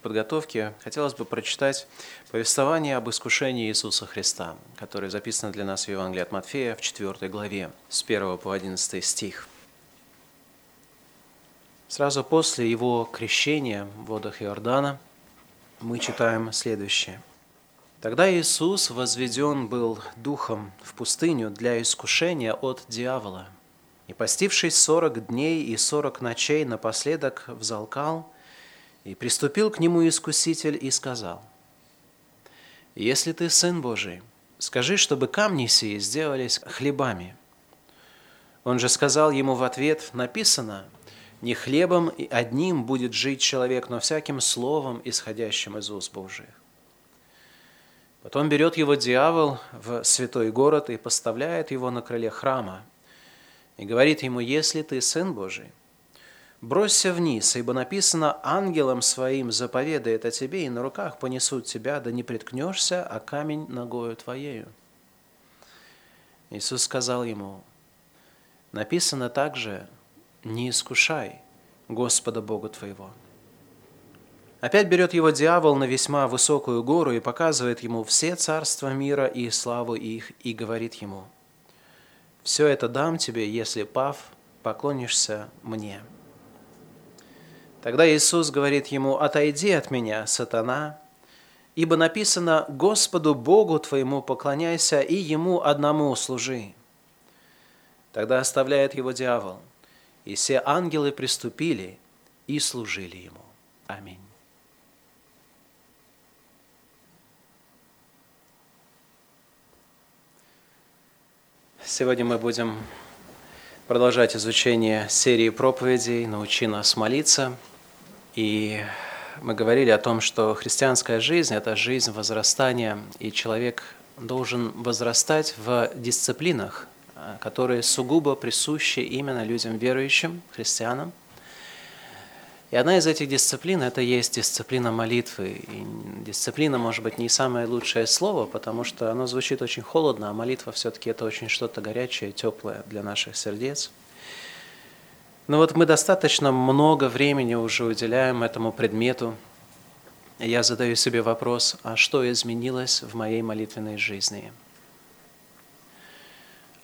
подготовке хотелось бы прочитать повествование об искушении Иисуса Христа, которое записано для нас в Евангелии от Матфея в 4 главе, с 1 по 11 стих. Сразу после его крещения в водах Иордана мы читаем следующее. «Тогда Иисус возведен был духом в пустыню для искушения от дьявола. И постившись сорок дней и сорок ночей, напоследок взалкал – и приступил к нему искуситель и сказал, «Если ты Сын Божий, скажи, чтобы камни сии сделались хлебами». Он же сказал ему в ответ, написано, «Не хлебом и одним будет жить человек, но всяким словом, исходящим из уст Божиих». Потом берет его дьявол в святой город и поставляет его на крыле храма и говорит ему, «Если ты Сын Божий, Бросься вниз, ибо написано, ангелом своим заповедает о тебе, и на руках понесут тебя, да не приткнешься, а камень ногою твоею. Иисус сказал ему, написано также, не искушай Господа Бога твоего. Опять берет его дьявол на весьма высокую гору и показывает ему все царства мира и славу их, и говорит ему, «Все это дам тебе, если, пав, поклонишься мне». Тогда Иисус говорит ему, «Отойди от меня, сатана, ибо написано, Господу Богу твоему поклоняйся и Ему одному служи». Тогда оставляет его дьявол, и все ангелы приступили и служили ему. Аминь. Сегодня мы будем продолжать изучение серии проповедей «Научи нас молиться». И мы говорили о том, что христианская жизнь – это жизнь возрастания, и человек должен возрастать в дисциплинах, э, которые сугубо присущи именно людям верующим, христианам. И одна из этих дисциплин – это есть дисциплина молитвы. И дисциплина, может быть, не самое лучшее слово, потому что оно звучит очень холодно, а молитва все-таки это очень что-то горячее, теплое для наших сердец – ну вот мы достаточно много времени уже уделяем этому предмету. Я задаю себе вопрос, а что изменилось в моей молитвенной жизни?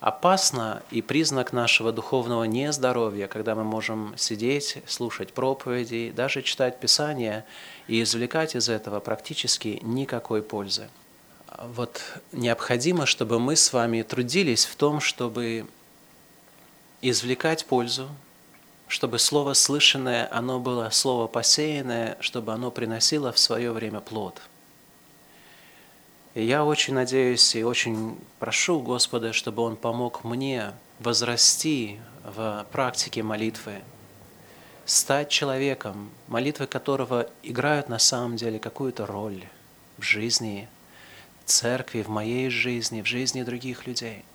Опасно и признак нашего духовного нездоровья, когда мы можем сидеть, слушать проповеди, даже читать Писание и извлекать из этого практически никакой пользы. Вот необходимо, чтобы мы с вами трудились в том, чтобы извлекать пользу чтобы слово слышанное, оно было слово посеянное, чтобы оно приносило в свое время плод. И я очень надеюсь и очень прошу Господа, чтобы Он помог мне возрасти в практике молитвы, стать человеком, молитвы которого играют на самом деле какую-то роль в жизни церкви, в моей жизни, в жизни других людей –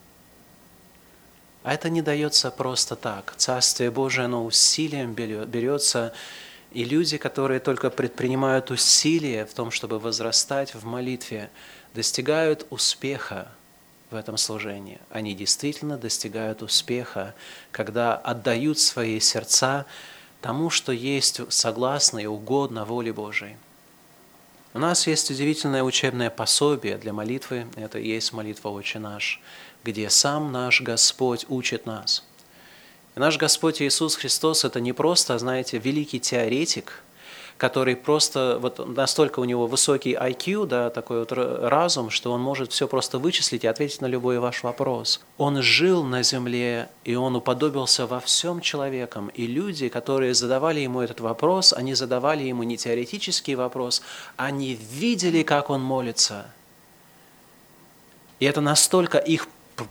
а это не дается просто так. Царствие Божие, оно усилием берется, и люди, которые только предпринимают усилия в том, чтобы возрастать в молитве, достигают успеха в этом служении. Они действительно достигают успеха, когда отдают свои сердца тому, что есть согласно и угодно воле Божией. У нас есть удивительное учебное пособие для молитвы, это и есть молитва «Отче наш», где сам наш Господь учит нас. И наш Господь Иисус Христос – это не просто, знаете, великий теоретик, который просто, вот настолько у него высокий IQ, да, такой вот разум, что он может все просто вычислить и ответить на любой ваш вопрос. Он жил на земле, и он уподобился во всем человеком. И люди, которые задавали ему этот вопрос, они задавали ему не теоретический вопрос, они видели, как он молится. И это настолько их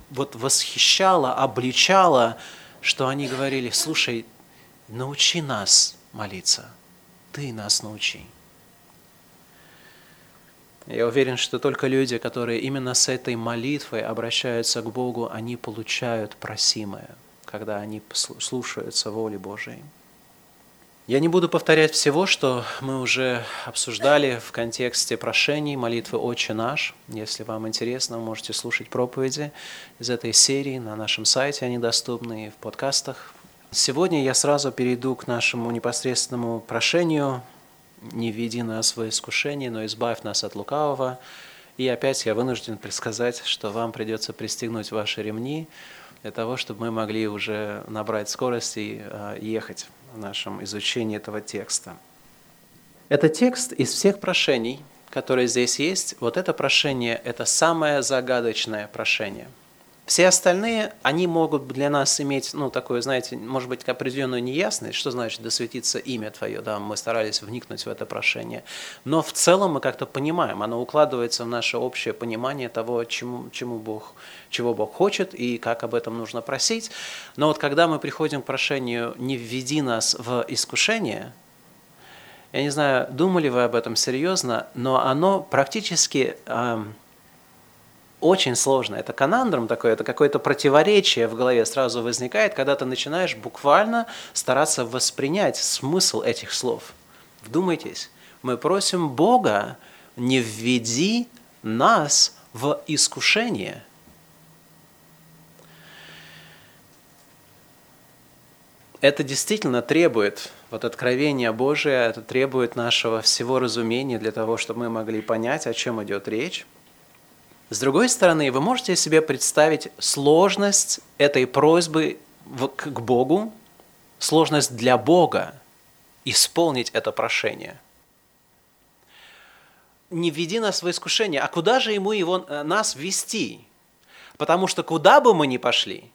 вот восхищало, обличало, что они говорили, слушай, научи нас молиться, ты нас научи. Я уверен, что только люди, которые именно с этой молитвой обращаются к Богу, они получают просимое, когда они слушаются воли Божией. Я не буду повторять всего, что мы уже обсуждали в контексте прошений молитвы «Отче наш». Если вам интересно, вы можете слушать проповеди из этой серии на нашем сайте, они доступны и в подкастах. Сегодня я сразу перейду к нашему непосредственному прошению не введи нас в искушение, но избавь нас от лукавого. И опять я вынужден предсказать, что вам придется пристегнуть ваши ремни для того, чтобы мы могли уже набрать скорость и э, ехать в нашем изучении этого текста. Это текст из всех прошений, которые здесь есть. Вот это прошение – это самое загадочное прошение – все остальные, они могут для нас иметь, ну, такое, знаете, может быть, определенную неясность, что значит «да светится имя Твое», да, мы старались вникнуть в это прошение. Но в целом мы как-то понимаем, оно укладывается в наше общее понимание того, чему, чему Бог, чего Бог хочет и как об этом нужно просить. Но вот когда мы приходим к прошению «не введи нас в искушение», я не знаю, думали вы об этом серьезно, но оно практически... Эм, очень сложно. Это канандром такое, это какое-то противоречие в голове сразу возникает, когда ты начинаешь буквально стараться воспринять смысл этих слов. Вдумайтесь, мы просим Бога, не введи нас в искушение. Это действительно требует, вот откровения Божие, это требует нашего всего разумения для того, чтобы мы могли понять, о чем идет речь. С другой стороны, вы можете себе представить сложность этой просьбы к Богу, сложность для Бога исполнить это прошение. Не введи нас в искушение, а куда же ему его, э, нас вести? Потому что куда бы мы ни пошли,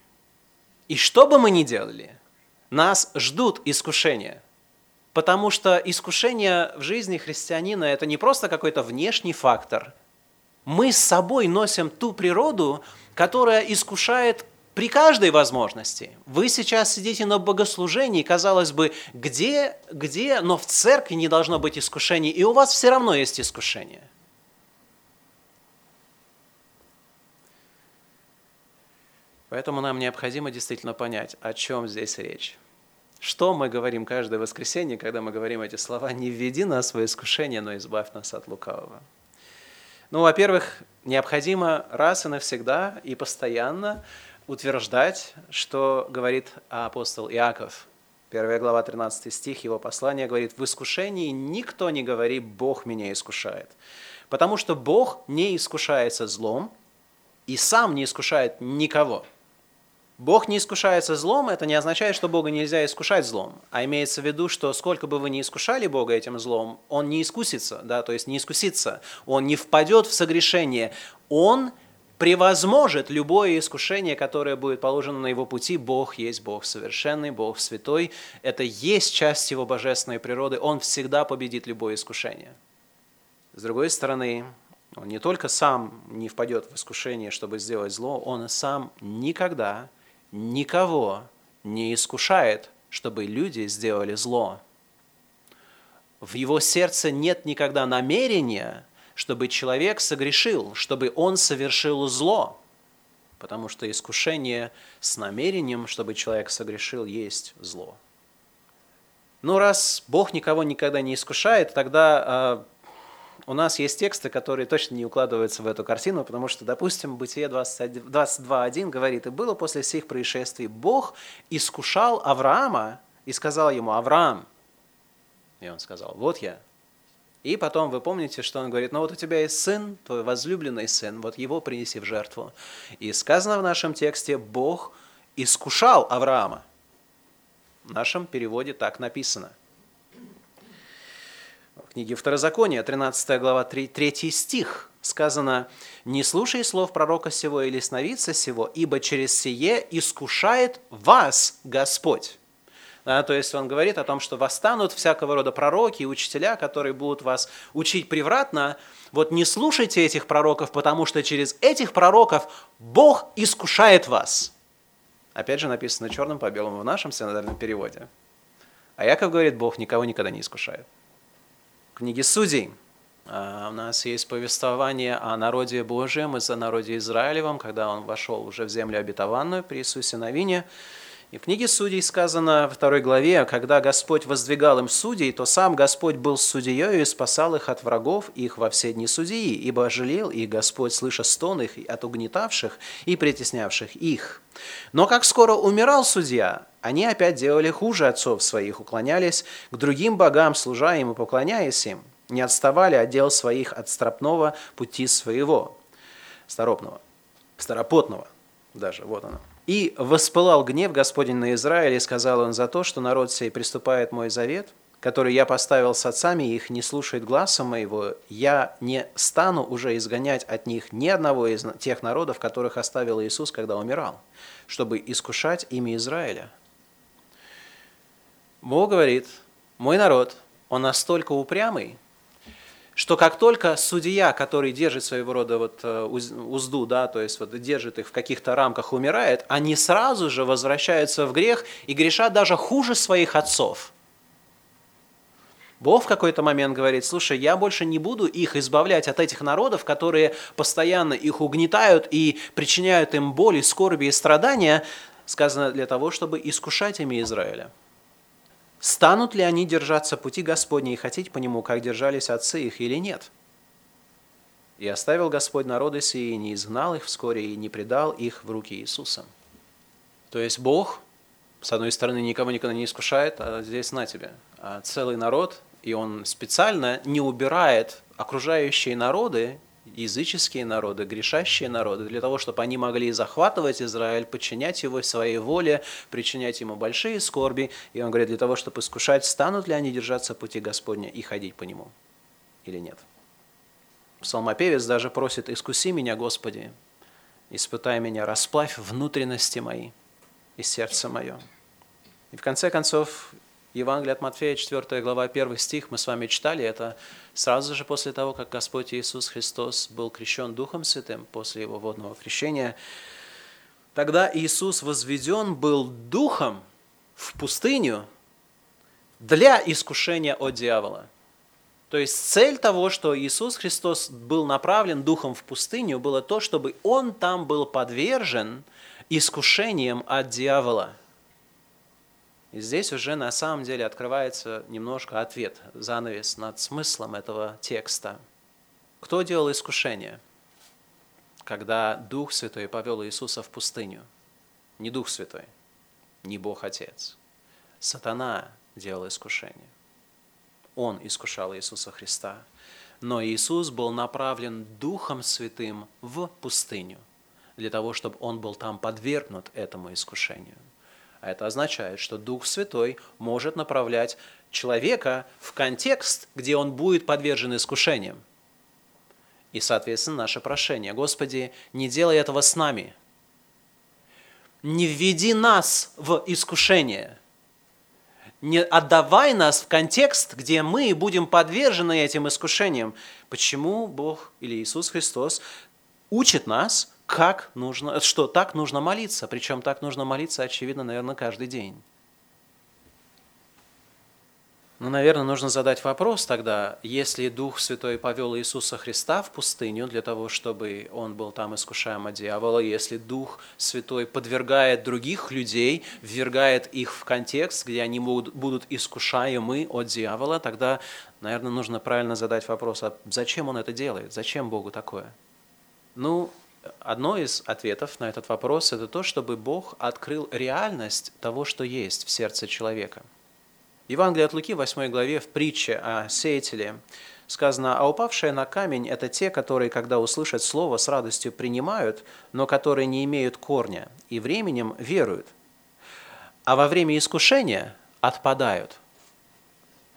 и что бы мы ни делали, нас ждут искушения. Потому что искушение в жизни христианина – это не просто какой-то внешний фактор – мы с собой носим ту природу, которая искушает при каждой возможности. Вы сейчас сидите на богослужении, казалось бы, где, где, но в церкви не должно быть искушений, и у вас все равно есть искушение. Поэтому нам необходимо действительно понять, о чем здесь речь. Что мы говорим каждое воскресенье, когда мы говорим эти слова «Не введи нас в искушение, но избавь нас от лукавого». Ну, во-первых, необходимо раз и навсегда и постоянно утверждать, что говорит апостол Иаков. Первая глава, 13 стих его послания говорит, «В искушении никто не говорит, Бог меня искушает». Потому что Бог не искушается злом и сам не искушает никого – Бог не искушается злом, это не означает, что Бога нельзя искушать злом, а имеется в виду, что сколько бы вы ни искушали Бога этим злом, Он не искусится, да, то есть не искусится, Он не впадет в согрешение, Он превозможет любое искушение, которое будет положено на его пути. Бог есть Бог совершенный, Бог святой. Это есть часть его божественной природы. Он всегда победит любое искушение. С другой стороны, он не только сам не впадет в искушение, чтобы сделать зло, он сам никогда никого не искушает, чтобы люди сделали зло. В его сердце нет никогда намерения, чтобы человек согрешил, чтобы он совершил зло. Потому что искушение с намерением, чтобы человек согрешил, есть зло. Но раз Бог никого никогда не искушает, тогда а, у нас есть тексты, которые точно не укладываются в эту картину, потому что, допустим, Бытие 22.1 говорит, «И было после всех происшествий, Бог искушал Авраама и сказал ему, Авраам, и он сказал, вот я. И потом вы помните, что он говорит, ну вот у тебя есть сын, твой возлюбленный сын, вот его принеси в жертву. И сказано в нашем тексте, Бог искушал Авраама. В нашем переводе так написано – книге Второзакония, 13 глава, 3, 3 стих, сказано, «Не слушай слов пророка сего или сновидца сего, ибо через сие искушает вас Господь». Да, то есть он говорит о том, что восстанут всякого рода пророки и учителя, которые будут вас учить превратно. Вот не слушайте этих пророков, потому что через этих пророков Бог искушает вас. Опять же написано черным по белому в нашем синодальном переводе. А Яков говорит, Бог никого никогда не искушает книге Судей. А, у нас есть повествование о народе Божьем и о народе Израилевом, когда он вошел уже в землю обетованную при Иисусе Новине. И в книге Судей сказано во второй главе, когда Господь воздвигал им судей, то сам Господь был судьей и спасал их от врагов их во все дни судьи, ибо жалел их Господь, слыша стон их от угнетавших и притеснявших их. Но как скоро умирал судья, они опять делали хуже отцов своих, уклонялись к другим богам, служа им и поклоняясь им, не отставали от дел своих от стропного пути своего, старопного, старопотного даже, вот оно. И воспылал гнев Господень на Израиле, сказал он за то, что народ сей приступает мой завет, который я поставил с отцами, и их не слушает гласа моего, я не стану уже изгонять от них ни одного из тех народов, которых оставил Иисус, когда умирал, чтобы искушать имя Израиля. Бог говорит, мой народ, он настолько упрямый, что как только судья, который держит своего рода вот э, узду, да, то есть вот держит их в каких-то рамках, умирает, они сразу же возвращаются в грех и грешат даже хуже своих отцов. Бог в какой-то момент говорит, слушай, я больше не буду их избавлять от этих народов, которые постоянно их угнетают и причиняют им боль, и скорби и страдания, сказано для того, чтобы искушать ими Израиля. Станут ли они держаться пути Господня и хотеть по нему, как держались отцы их, или нет? И оставил Господь народы сии, и не изгнал их вскоре, и не предал их в руки Иисуса. То есть Бог, с одной стороны, никого никогда не искушает, а здесь на тебе. А целый народ, и Он специально не убирает окружающие народы языческие народы, грешащие народы, для того, чтобы они могли захватывать Израиль, подчинять его своей воле, причинять ему большие скорби. И он говорит, для того, чтобы искушать, станут ли они держаться пути Господня и ходить по нему или нет. Псалмопевец даже просит, искуси меня, Господи, испытай меня, расплавь внутренности мои и сердце мое. И в конце концов, Евангелие от Матфея, 4 глава, 1 стих, мы с вами читали это сразу же после того, как Господь Иисус Христос был крещен Духом Святым, после Его водного крещения. Тогда Иисус возведен был Духом в пустыню для искушения от дьявола. То есть цель того, что Иисус Христос был направлен Духом в пустыню, было то, чтобы Он там был подвержен искушениям от дьявола – и здесь уже на самом деле открывается немножко ответ, занавес над смыслом этого текста. Кто делал искушение, когда Дух Святой повел Иисуса в пустыню? Не Дух Святой, не Бог Отец. Сатана делал искушение. Он искушал Иисуса Христа. Но Иисус был направлен Духом Святым в пустыню, для того, чтобы он был там подвергнут этому искушению. А это означает, что Дух Святой может направлять человека в контекст, где он будет подвержен искушениям. И, соответственно, наше прошение. Господи, не делай этого с нами. Не введи нас в искушение. Не отдавай нас в контекст, где мы будем подвержены этим искушениям. Почему Бог или Иисус Христос учит нас как нужно, что так нужно молиться, причем так нужно молиться, очевидно, наверное, каждый день. Ну, наверное, нужно задать вопрос тогда, если Дух Святой повел Иисуса Христа в пустыню для того, чтобы он был там искушаем от дьявола, если Дух Святой подвергает других людей, ввергает их в контекст, где они будут, будут искушаемы от дьявола, тогда, наверное, нужно правильно задать вопрос, а зачем он это делает, зачем Богу такое? Ну, одно из ответов на этот вопрос – это то, чтобы Бог открыл реальность того, что есть в сердце человека. Евангелие от Луки, 8 главе, в притче о сеятеле сказано, «А упавшие на камень – это те, которые, когда услышат слово, с радостью принимают, но которые не имеют корня, и временем веруют, а во время искушения отпадают».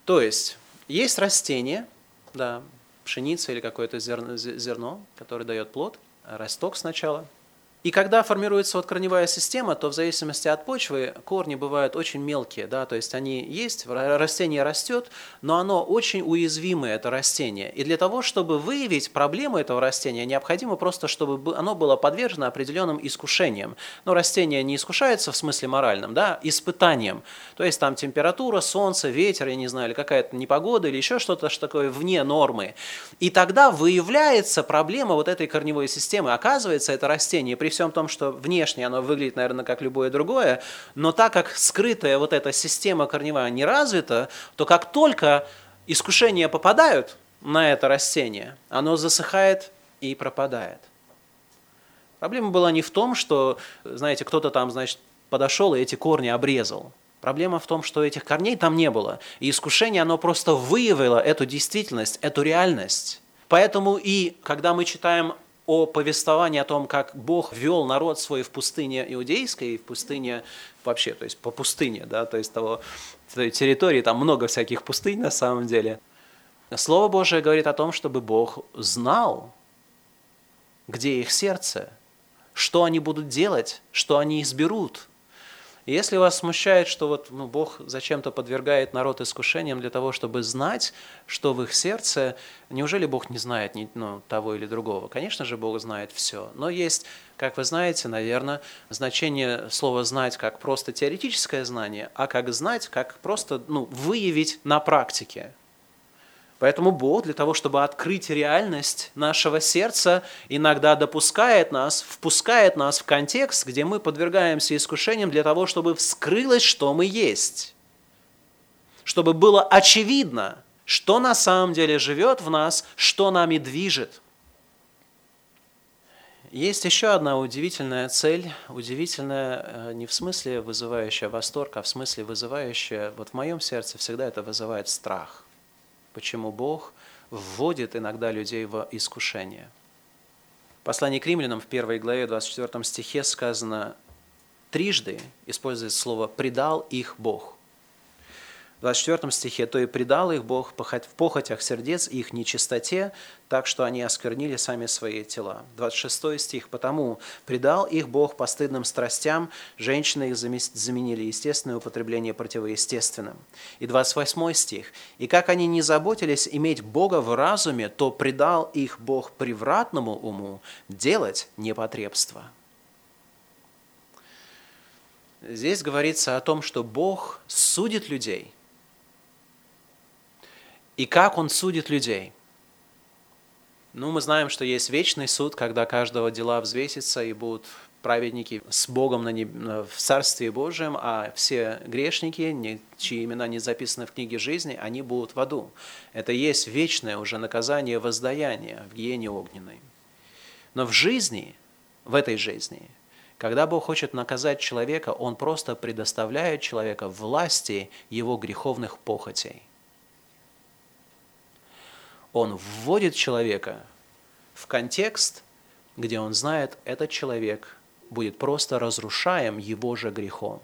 То есть, есть растение, да, пшеница или какое-то зерно, зерно, которое дает плод – росток сначала – и когда формируется вот корневая система, то в зависимости от почвы корни бывают очень мелкие, да, то есть они есть, растение растет, но оно очень уязвимое, это растение. И для того, чтобы выявить проблему этого растения, необходимо просто, чтобы оно было подвержено определенным искушениям. Но растение не искушается в смысле моральном, да, испытанием. То есть там температура, солнце, ветер, я не знаю, или какая-то непогода, или еще что-то такое вне нормы. И тогда выявляется проблема вот этой корневой системы. Оказывается, это растение при при всем том, что внешне оно выглядит, наверное, как любое другое, но так как скрытая вот эта система корневая не развита, то как только искушения попадают на это растение, оно засыхает и пропадает. Проблема была не в том, что, знаете, кто-то там, значит, подошел и эти корни обрезал. Проблема в том, что этих корней там не было. И искушение, оно просто выявило эту действительность, эту реальность. Поэтому и когда мы читаем о повествовании о том, как Бог вел народ свой в пустыне иудейской и в пустыне вообще, то есть по пустыне, да, то есть того, той территории, там много всяких пустынь на самом деле. Слово Божие говорит о том, чтобы Бог знал, где их сердце, что они будут делать, что они изберут – и если вас смущает, что вот, ну, Бог зачем-то подвергает народ искушениям для того, чтобы знать, что в их сердце, неужели Бог не знает ну, того или другого? Конечно же, Бог знает все. Но есть, как вы знаете, наверное, значение слова «знать» как просто теоретическое знание, а как знать, как просто ну, выявить на практике. Поэтому Бог для того, чтобы открыть реальность нашего сердца, иногда допускает нас, впускает нас в контекст, где мы подвергаемся искушениям для того, чтобы вскрылось, что мы есть. Чтобы было очевидно, что на самом деле живет в нас, что нами движет. Есть еще одна удивительная цель, удивительная э, не в смысле вызывающая восторг, а в смысле вызывающая, вот в моем сердце всегда это вызывает страх – почему Бог вводит иногда людей в искушение. В послании к римлянам в первой главе 24 стихе сказано трижды используется слово «предал их Бог». В 24 стихе, то и предал их Бог в похотях сердец их нечистоте, так что они осквернили сами свои тела. 26 стих, потому предал их Бог постыдным страстям, женщины их заменили естественное употребление противоестественным. И 28 стих, и как они не заботились иметь Бога в разуме, то предал их Бог превратному уму делать непотребство. Здесь говорится о том, что Бог судит людей – и как Он судит людей? Ну, мы знаем, что есть вечный суд, когда каждого дела взвесится и будут праведники с Богом на неб... в Царстве Божьем, а все грешники, чьи имена не записаны в книге жизни, они будут в аду. Это есть вечное уже наказание воздаяния в гиене огненной. Но в жизни, в этой жизни, когда Бог хочет наказать человека, Он просто предоставляет человека власти его греховных похотей он вводит человека в контекст, где он знает, этот человек будет просто разрушаем его же грехом.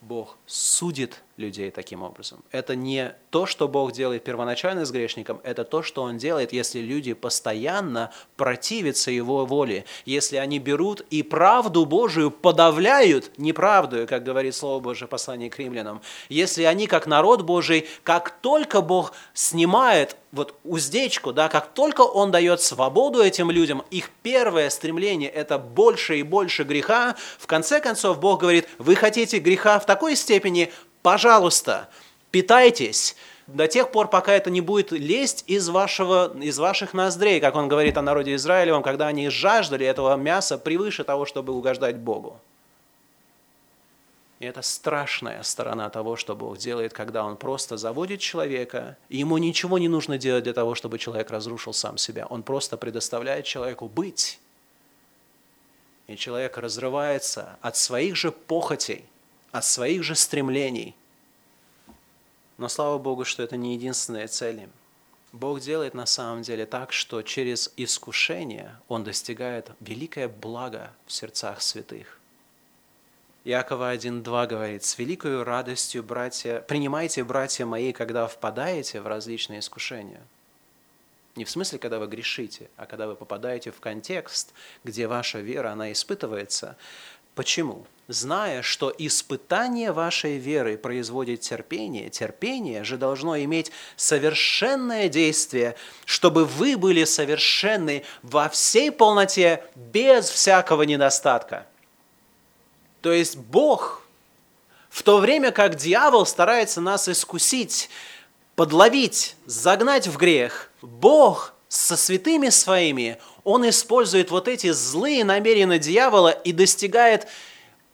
Бог судит людей таким образом. Это не то, что Бог делает первоначально с грешником, это то, что Он делает, если люди постоянно противятся Его воле, если они берут и правду Божию подавляют неправду, как говорит Слово Божие в послании к римлянам, если они, как народ Божий, как только Бог снимает вот уздечку, да, как только Он дает свободу этим людям, их первое стремление – это больше и больше греха, в конце концов Бог говорит, вы хотите греха в такой степени, пожалуйста, питайтесь до тех пор, пока это не будет лезть из, вашего, из ваших ноздрей, как он говорит о народе Израилевом, когда они жаждали этого мяса превыше того, чтобы угождать Богу. И это страшная сторона того, что Бог делает, когда Он просто заводит человека, и ему ничего не нужно делать для того, чтобы человек разрушил сам себя. Он просто предоставляет человеку быть. И человек разрывается от своих же похотей – от своих же стремлений. Но слава Богу, что это не единственные цели. Бог делает на самом деле так, что через искушение Он достигает великое благо в сердцах святых. Иакова 1.2 говорит, «С великою радостью, братья, принимайте, братья мои, когда впадаете в различные искушения». Не в смысле, когда вы грешите, а когда вы попадаете в контекст, где ваша вера, она испытывается. Почему? зная, что испытание вашей веры производит терпение, терпение же должно иметь совершенное действие, чтобы вы были совершенны во всей полноте, без всякого недостатка. То есть Бог, в то время как дьявол старается нас искусить, подловить, загнать в грех, Бог со святыми своими, он использует вот эти злые намерения дьявола и достигает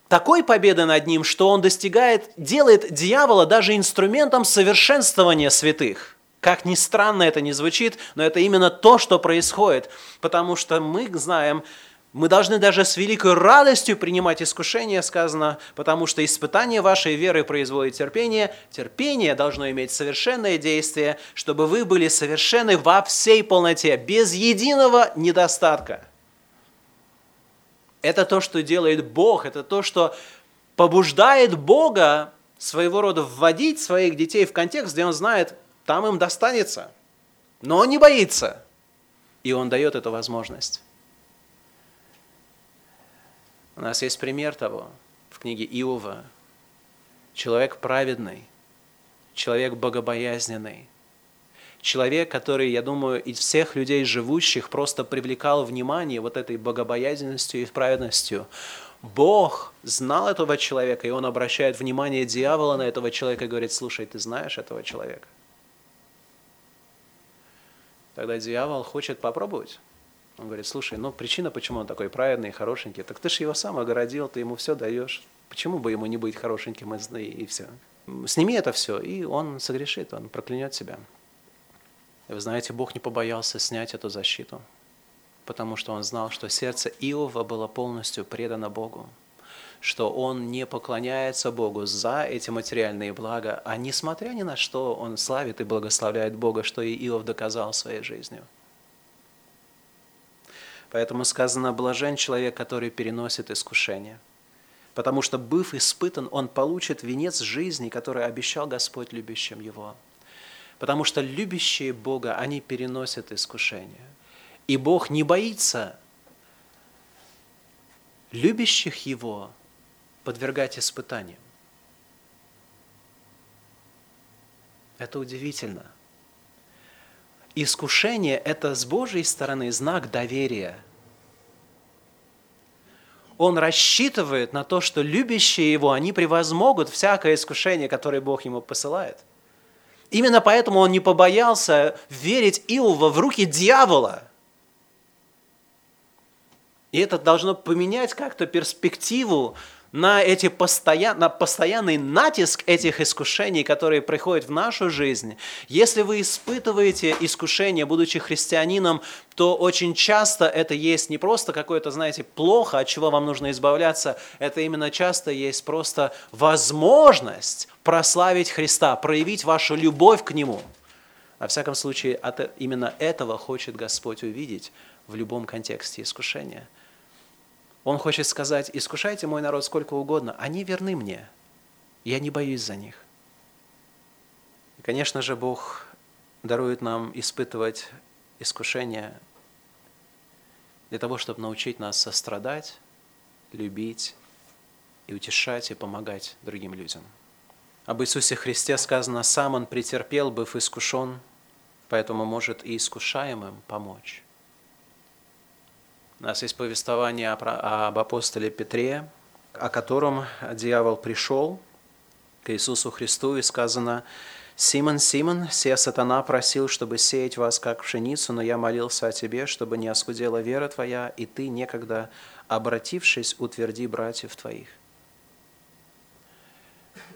такой победы над ним, что он достигает, делает дьявола даже инструментом совершенствования святых. Как ни странно это не звучит, но это именно то, что происходит, потому что мы знаем, мы должны даже с великой радостью принимать искушение, сказано, потому что испытание вашей веры производит терпение. Терпение должно иметь совершенное действие, чтобы вы были совершенны во всей полноте, без единого недостатка. Это то, что делает Бог, это то, что побуждает Бога своего рода вводить своих детей в контекст, где Он знает, там им достанется. Но Он не боится. И Он дает эту возможность. У нас есть пример того в книге Иова. Человек праведный, человек богобоязненный, человек, который, я думаю, из всех людей живущих просто привлекал внимание вот этой богобоязненностью и праведностью. Бог знал этого человека, и он обращает внимание дьявола на этого человека и говорит, слушай, ты знаешь этого человека? Тогда дьявол хочет попробовать. Он говорит, слушай, ну причина, почему он такой праведный и хорошенький, так ты же его сам огородил, ты ему все даешь. Почему бы ему не быть хорошеньким и, и все? Сними это все, и он согрешит, он проклянет себя. И вы знаете, Бог не побоялся снять эту защиту, потому что он знал, что сердце Иова было полностью предано Богу, что он не поклоняется Богу за эти материальные блага, а несмотря ни на что, он славит и благословляет Бога, что и Иов доказал своей жизнью. Поэтому сказано, блажен человек, который переносит искушение. Потому что, быв испытан, он получит венец жизни, который обещал Господь любящим его. Потому что любящие Бога, они переносят искушение. И Бог не боится любящих Его подвергать испытаниям. Это удивительно – искушение – это с Божьей стороны знак доверия. Он рассчитывает на то, что любящие Его, они превозмогут всякое искушение, которое Бог Ему посылает. Именно поэтому он не побоялся верить Иова в руки дьявола. И это должно поменять как-то перспективу на, эти постоян, на постоянный натиск этих искушений, которые приходят в нашу жизнь. Если вы испытываете искушение, будучи христианином, то очень часто это есть не просто какое-то, знаете, плохо, от чего вам нужно избавляться, это именно часто есть просто возможность прославить Христа, проявить вашу любовь к Нему. Во всяком случае, от, именно этого хочет Господь увидеть в любом контексте искушения – он хочет сказать, искушайте мой народ сколько угодно, они верны мне, я не боюсь за них. И, конечно же, Бог дарует нам испытывать искушения для того, чтобы научить нас сострадать, любить и утешать и помогать другим людям. Об Иисусе Христе сказано, сам Он претерпел, быв искушен, поэтому может и искушаемым помочь. У нас есть повествование об апостоле Петре, о котором дьявол пришел к Иисусу Христу, и сказано, «Симон, Симон, сия сатана просил, чтобы сеять вас, как пшеницу, но я молился о тебе, чтобы не оскудела вера твоя, и ты, некогда обратившись, утверди братьев твоих».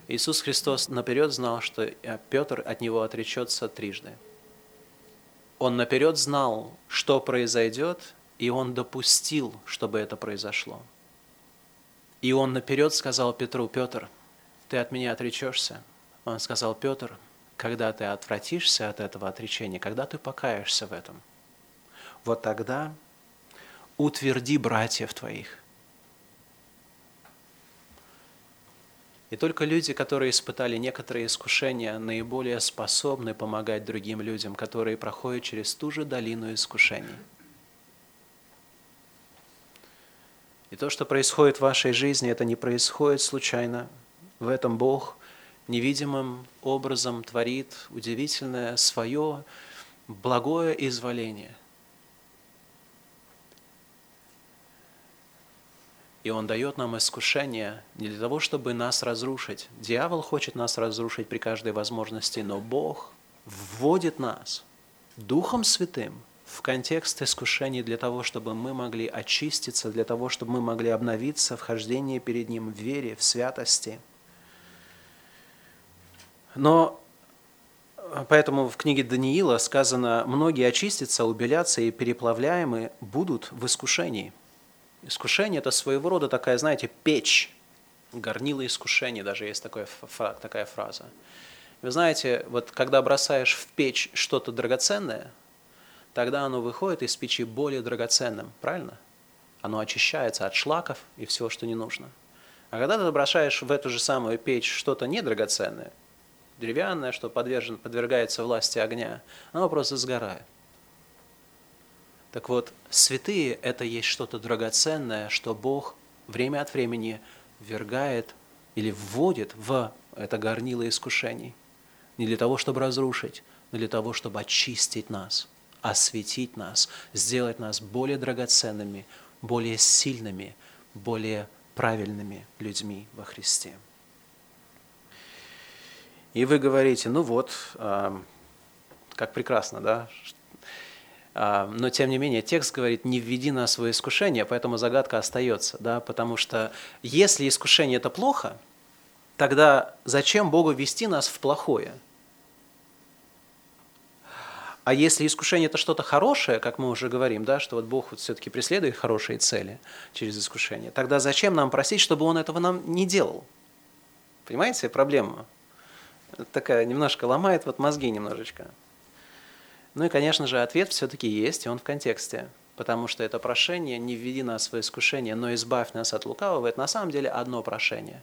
Иисус Христос наперед знал, что Петр от него отречется трижды. Он наперед знал, что произойдет, и он допустил, чтобы это произошло. И он наперед сказал Петру, Петр, ты от меня отречешься. Он сказал, Петр, когда ты отвратишься от этого отречения, когда ты покаешься в этом, вот тогда утверди братьев твоих. И только люди, которые испытали некоторые искушения, наиболее способны помогать другим людям, которые проходят через ту же долину искушений – И то, что происходит в вашей жизни, это не происходит случайно. В этом Бог невидимым образом творит удивительное свое благое изволение. И Он дает нам искушение не для того, чтобы нас разрушить. Дьявол хочет нас разрушить при каждой возможности, но Бог вводит нас Духом Святым в контекст искушений для того, чтобы мы могли очиститься, для того, чтобы мы могли обновиться в хождении перед Ним в вере, в святости. Но поэтому в книге Даниила сказано, многие очистятся, убелятся и переплавляемые будут в искушении. Искушение – это своего рода такая, знаете, печь, горнило искушений, даже есть такая, такая фраза. Вы знаете, вот когда бросаешь в печь что-то драгоценное, тогда оно выходит из печи более драгоценным, правильно? Оно очищается от шлаков и всего, что не нужно. А когда ты бросаешь в эту же самую печь что-то недрагоценное, деревянное, что подвержен, подвергается власти огня, оно просто сгорает. Так вот, святые – это есть что-то драгоценное, что Бог время от времени ввергает или вводит в это горнило искушений. Не для того, чтобы разрушить, но для того, чтобы очистить нас, осветить нас, сделать нас более драгоценными, более сильными, более правильными людьми во Христе. И вы говорите, ну вот, как прекрасно, да? Но тем не менее, текст говорит, не введи нас в искушение, поэтому загадка остается, да? Потому что если искушение это плохо, тогда зачем Богу вести нас в плохое? А если искушение это что-то хорошее, как мы уже говорим, да, что вот Бог вот все-таки преследует хорошие цели через искушение, тогда зачем нам просить, чтобы Он этого нам не делал? Понимаете проблема? такая немножко ломает вот мозги немножечко. Ну и, конечно же, ответ все-таки есть, и он в контексте. Потому что это прошение «не введи нас в искушение, но избавь нас от лукавого» – это на самом деле одно прошение.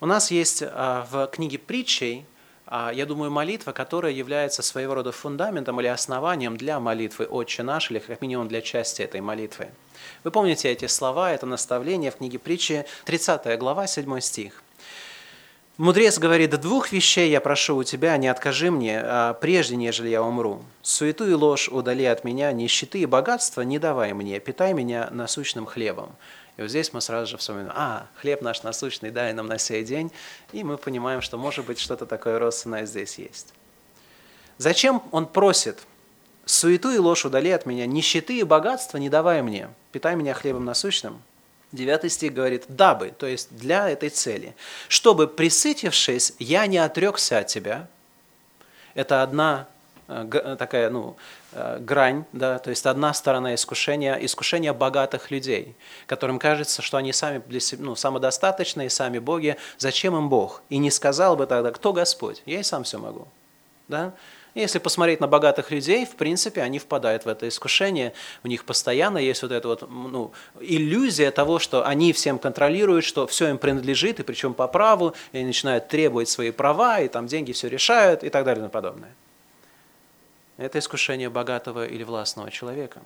У нас есть а, в книге притчей, я думаю, молитва, которая является своего рода фундаментом или основанием для молитвы «Отче наш» или как минимум для части этой молитвы. Вы помните эти слова, это наставление в книге притчи, 30 глава, 7 стих. Мудрец говорит, двух вещей я прошу у тебя, не откажи мне, а прежде, нежели я умру. Суету и ложь удали от меня, нищеты и богатства не давай мне, питай меня насущным хлебом. И вот здесь мы сразу же вспоминаем, а, хлеб наш насущный, дай нам на сей день, и мы понимаем, что может быть что-то такое родственное здесь есть. Зачем он просит? Суету и ложь удали от меня, нищеты и богатства не давай мне, питай меня хлебом насущным. Девятый стих говорит, дабы, то есть для этой цели, чтобы, присытившись, я не отрекся от тебя. Это одна э, такая, ну, грань, да, то есть одна сторона искушения, искушения богатых людей, которым кажется, что они сами для себя, ну, самодостаточные, сами боги, зачем им Бог? И не сказал бы тогда, кто Господь? Я и сам все могу. Да? Если посмотреть на богатых людей, в принципе, они впадают в это искушение. У них постоянно есть вот эта вот ну, иллюзия того, что они всем контролируют, что все им принадлежит, и причем по праву, и они начинают требовать свои права, и там деньги все решают, и так далее и тому подобное. Это искушение богатого или властного человека.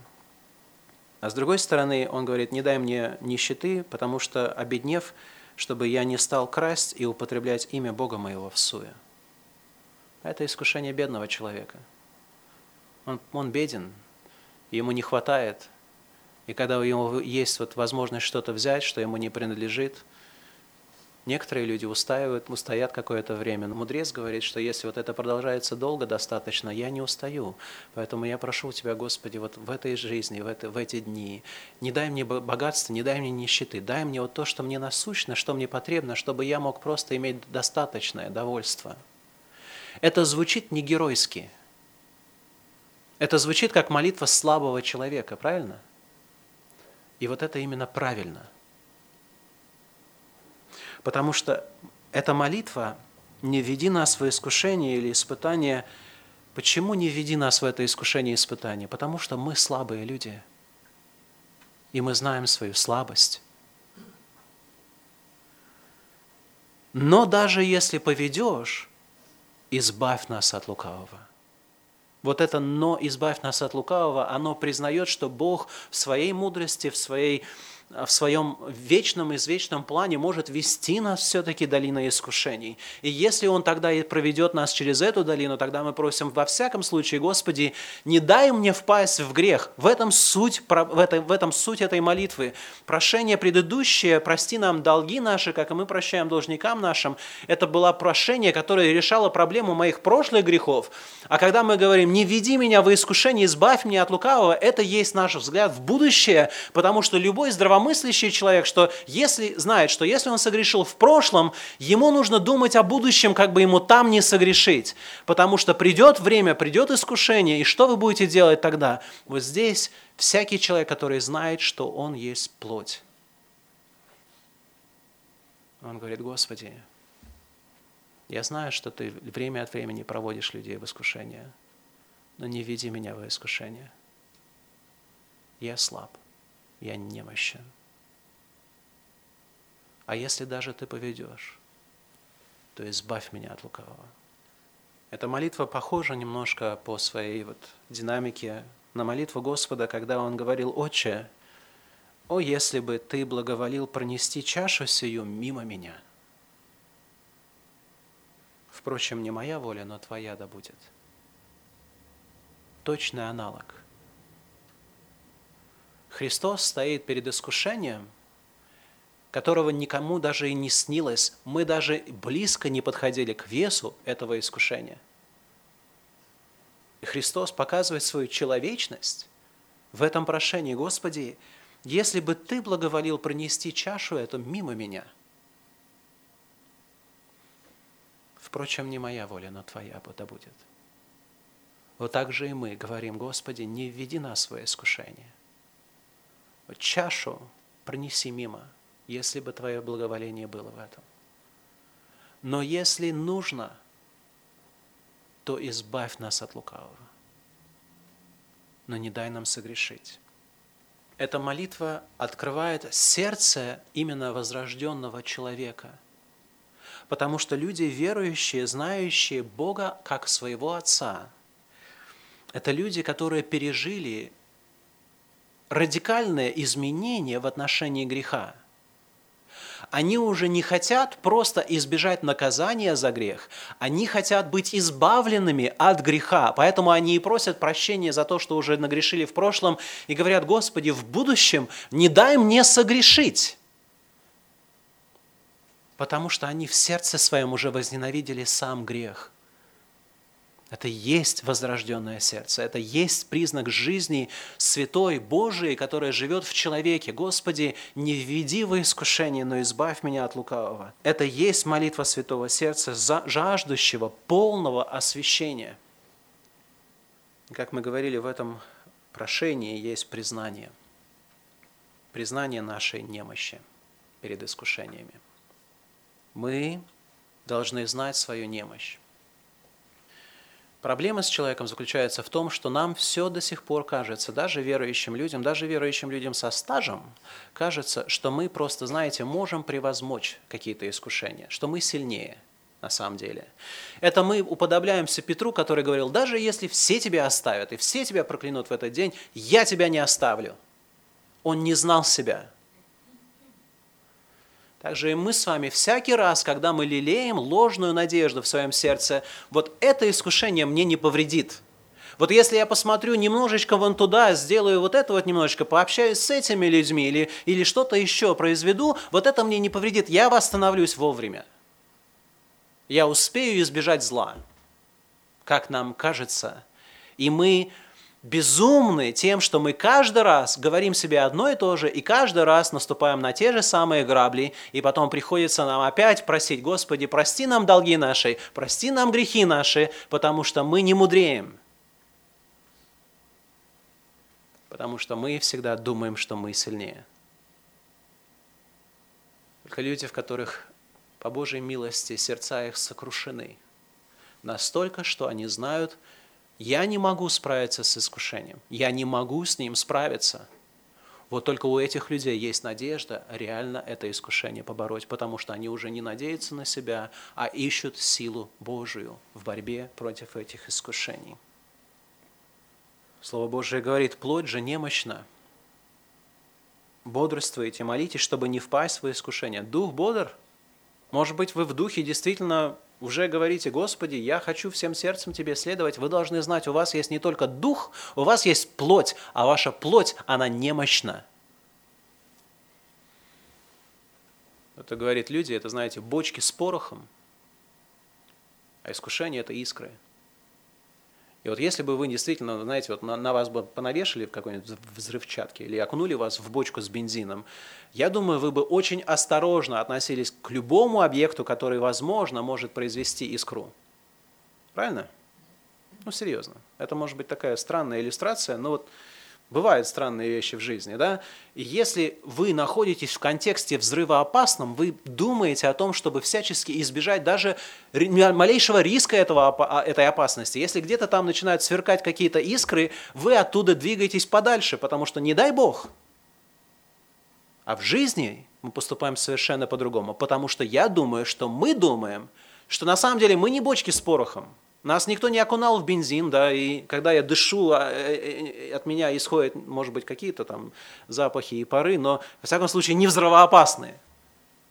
А с другой стороны, он говорит, не дай мне нищеты, потому что, обеднев, чтобы я не стал красть и употреблять имя Бога моего в суе. Это искушение бедного человека. Он, он беден, ему не хватает. И когда у него есть вот возможность что-то взять, что ему не принадлежит, некоторые люди устаивают, устоят какое-то время. Но мудрец говорит, что если вот это продолжается долго достаточно, я не устаю. Поэтому я прошу Тебя, Господи, вот в этой жизни, в, это, в эти дни, не дай мне богатства, не дай мне нищеты, дай мне вот то, что мне насущно, что мне потребно, чтобы я мог просто иметь достаточное довольство. Это звучит не геройски. Это звучит как молитва слабого человека, правильно? И вот это именно правильно. Потому что эта молитва «Не введи нас в искушение или испытание» Почему не введи нас в это искушение и испытание? Потому что мы слабые люди. И мы знаем свою слабость. Но даже если поведешь, избавь нас от лукавого. Вот это «но избавь нас от лукавого», оно признает, что Бог в своей мудрости, в своей в своем вечном и извечном плане может вести нас все-таки долиной искушений. И если Он тогда и проведет нас через эту долину, тогда мы просим во всяком случае, Господи, не дай мне впасть в грех. В этом суть, в этом, в этом суть этой молитвы. Прошение предыдущее, прости нам долги наши, как и мы прощаем должникам нашим, это было прошение, которое решало проблему моих прошлых грехов. А когда мы говорим, не веди меня в искушение, избавь меня от лукавого, это есть наш взгляд в будущее, потому что любой здравомыслящий человек, что если знает, что если он согрешил в прошлом, ему нужно думать о будущем, как бы ему там не согрешить, потому что придет время, придет искушение, и что вы будете делать тогда? Вот здесь всякий человек, который знает, что он есть плоть, он говорит, Господи, я знаю, что Ты время от времени проводишь людей в искушение, но не веди меня в искушение. Я слаб, я немощен. А если даже Ты поведешь, то избавь меня от лукавого. Эта молитва похожа немножко по своей вот динамике на молитву Господа, когда Он говорил, «Отче, о, если бы Ты благоволил пронести чашу сию мимо меня!» Впрочем, не моя воля, но Твоя да будет. Точный аналог. Христос стоит перед искушением, которого никому даже и не снилось. Мы даже близко не подходили к весу этого искушения. И Христос показывает свою человечность в этом прошении. Господи, если бы Ты благоволил пронести чашу эту мимо меня – Впрочем, не моя воля, но Твоя да будет. Вот так же и мы говорим, Господи, не введи нас в свое искушение. Чашу пронеси мимо, если бы Твое благоволение было в этом. Но если нужно, то избавь нас от лукавого, но не дай нам согрешить. Эта молитва открывает сердце именно возрожденного человека – потому что люди верующие, знающие Бога как своего Отца, это люди, которые пережили радикальное изменение в отношении греха. Они уже не хотят просто избежать наказания за грех, они хотят быть избавленными от греха, поэтому они и просят прощения за то, что уже нагрешили в прошлом, и говорят, Господи, в будущем не дай мне согрешить потому что они в сердце своем уже возненавидели сам грех. Это есть возрожденное сердце, это есть признак жизни святой Божией, которая живет в человеке. Господи, не введи в искушение, но избавь меня от лукавого. Это есть молитва святого сердца, жаждущего полного освящения. Как мы говорили, в этом прошении есть признание. Признание нашей немощи перед искушениями мы должны знать свою немощь. Проблема с человеком заключается в том, что нам все до сих пор кажется, даже верующим людям, даже верующим людям со стажем, кажется, что мы просто, знаете, можем превозмочь какие-то искушения, что мы сильнее на самом деле. Это мы уподобляемся Петру, который говорил, даже если все тебя оставят и все тебя проклянут в этот день, я тебя не оставлю. Он не знал себя, также и мы с вами всякий раз, когда мы лелеем ложную надежду в своем сердце, вот это искушение мне не повредит. Вот если я посмотрю немножечко вон туда, сделаю вот это вот немножечко, пообщаюсь с этими людьми или, или что-то еще произведу, вот это мне не повредит, я восстановлюсь вовремя. Я успею избежать зла, как нам кажется. И мы безумны тем, что мы каждый раз говорим себе одно и то же, и каждый раз наступаем на те же самые грабли, и потом приходится нам опять просить, Господи, прости нам долги наши, прости нам грехи наши, потому что мы не мудреем. Потому что мы всегда думаем, что мы сильнее. Только люди, в которых по Божьей милости сердца их сокрушены, настолько, что они знают, я не могу справиться с искушением. Я не могу с ним справиться. Вот только у этих людей есть надежда реально это искушение побороть, потому что они уже не надеются на себя, а ищут силу Божию в борьбе против этих искушений. Слово Божие говорит, плоть же немощна. бодрствуйте, молитесь, чтобы не впасть в искушение. Дух бодр. Может быть, вы в духе действительно уже говорите, Господи, я хочу всем сердцем Тебе следовать. Вы должны знать, у вас есть не только дух, у вас есть плоть, а ваша плоть, она немощна. Это говорит люди, это, знаете, бочки с порохом, а искушение – это искры – и вот если бы вы действительно, знаете, вот на, на вас бы понавешали в какой-нибудь взрывчатке или окунули вас в бочку с бензином, я думаю, вы бы очень осторожно относились к любому объекту, который, возможно, может произвести искру. Правильно? Ну, серьезно. Это может быть такая странная иллюстрация, но вот Бывают странные вещи в жизни, да? И если вы находитесь в контексте взрывоопасном, вы думаете о том, чтобы всячески избежать даже малейшего риска этого, а, этой опасности. Если где-то там начинают сверкать какие-то искры, вы оттуда двигаетесь подальше, потому что не дай Бог. А в жизни мы поступаем совершенно по-другому, потому что я думаю, что мы думаем, что на самом деле мы не бочки с порохом, нас никто не окунал в бензин, да, и когда я дышу, а, э, э, от меня исходят, может быть, какие-то там запахи и пары, но, во всяком случае, не взрывоопасные.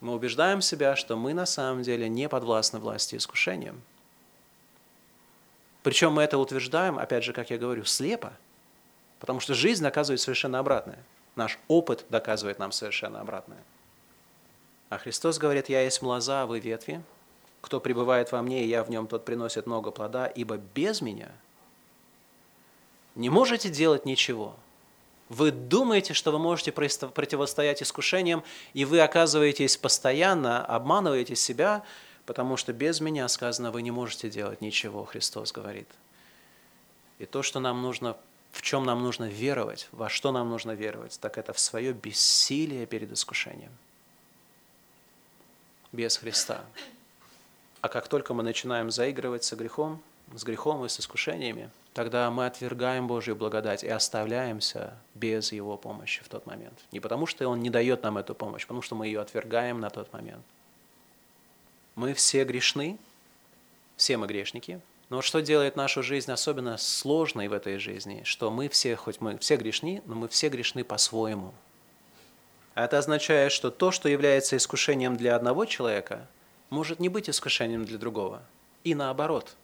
Мы убеждаем себя, что мы на самом деле не подвластны власти искушениям. Причем мы это утверждаем, опять же, как я говорю, слепо, потому что жизнь доказывает совершенно обратное. Наш опыт доказывает нам совершенно обратное. А Христос говорит, «Я есть лоза, а вы ветви, кто пребывает во мне, и я в нем, тот приносит много плода, ибо без меня не можете делать ничего. Вы думаете, что вы можете противостоять искушениям, и вы оказываетесь постоянно, обманываете себя, потому что без меня, сказано, вы не можете делать ничего, Христос говорит. И то, что нам нужно, в чем нам нужно веровать, во что нам нужно веровать, так это в свое бессилие перед искушением. Без Христа. А как только мы начинаем заигрывать со грехом, с грехом и с искушениями, тогда мы отвергаем Божью благодать и оставляемся без Его помощи в тот момент. Не потому, что Он не дает нам эту помощь, а потому что мы ее отвергаем на тот момент. Мы все грешны, все мы грешники, но что делает нашу жизнь особенно сложной в этой жизни, что мы все, хоть мы все грешны, но мы все грешны по-своему. А это означает, что то, что является искушением для одного человека, может не быть искушением для другого. И наоборот.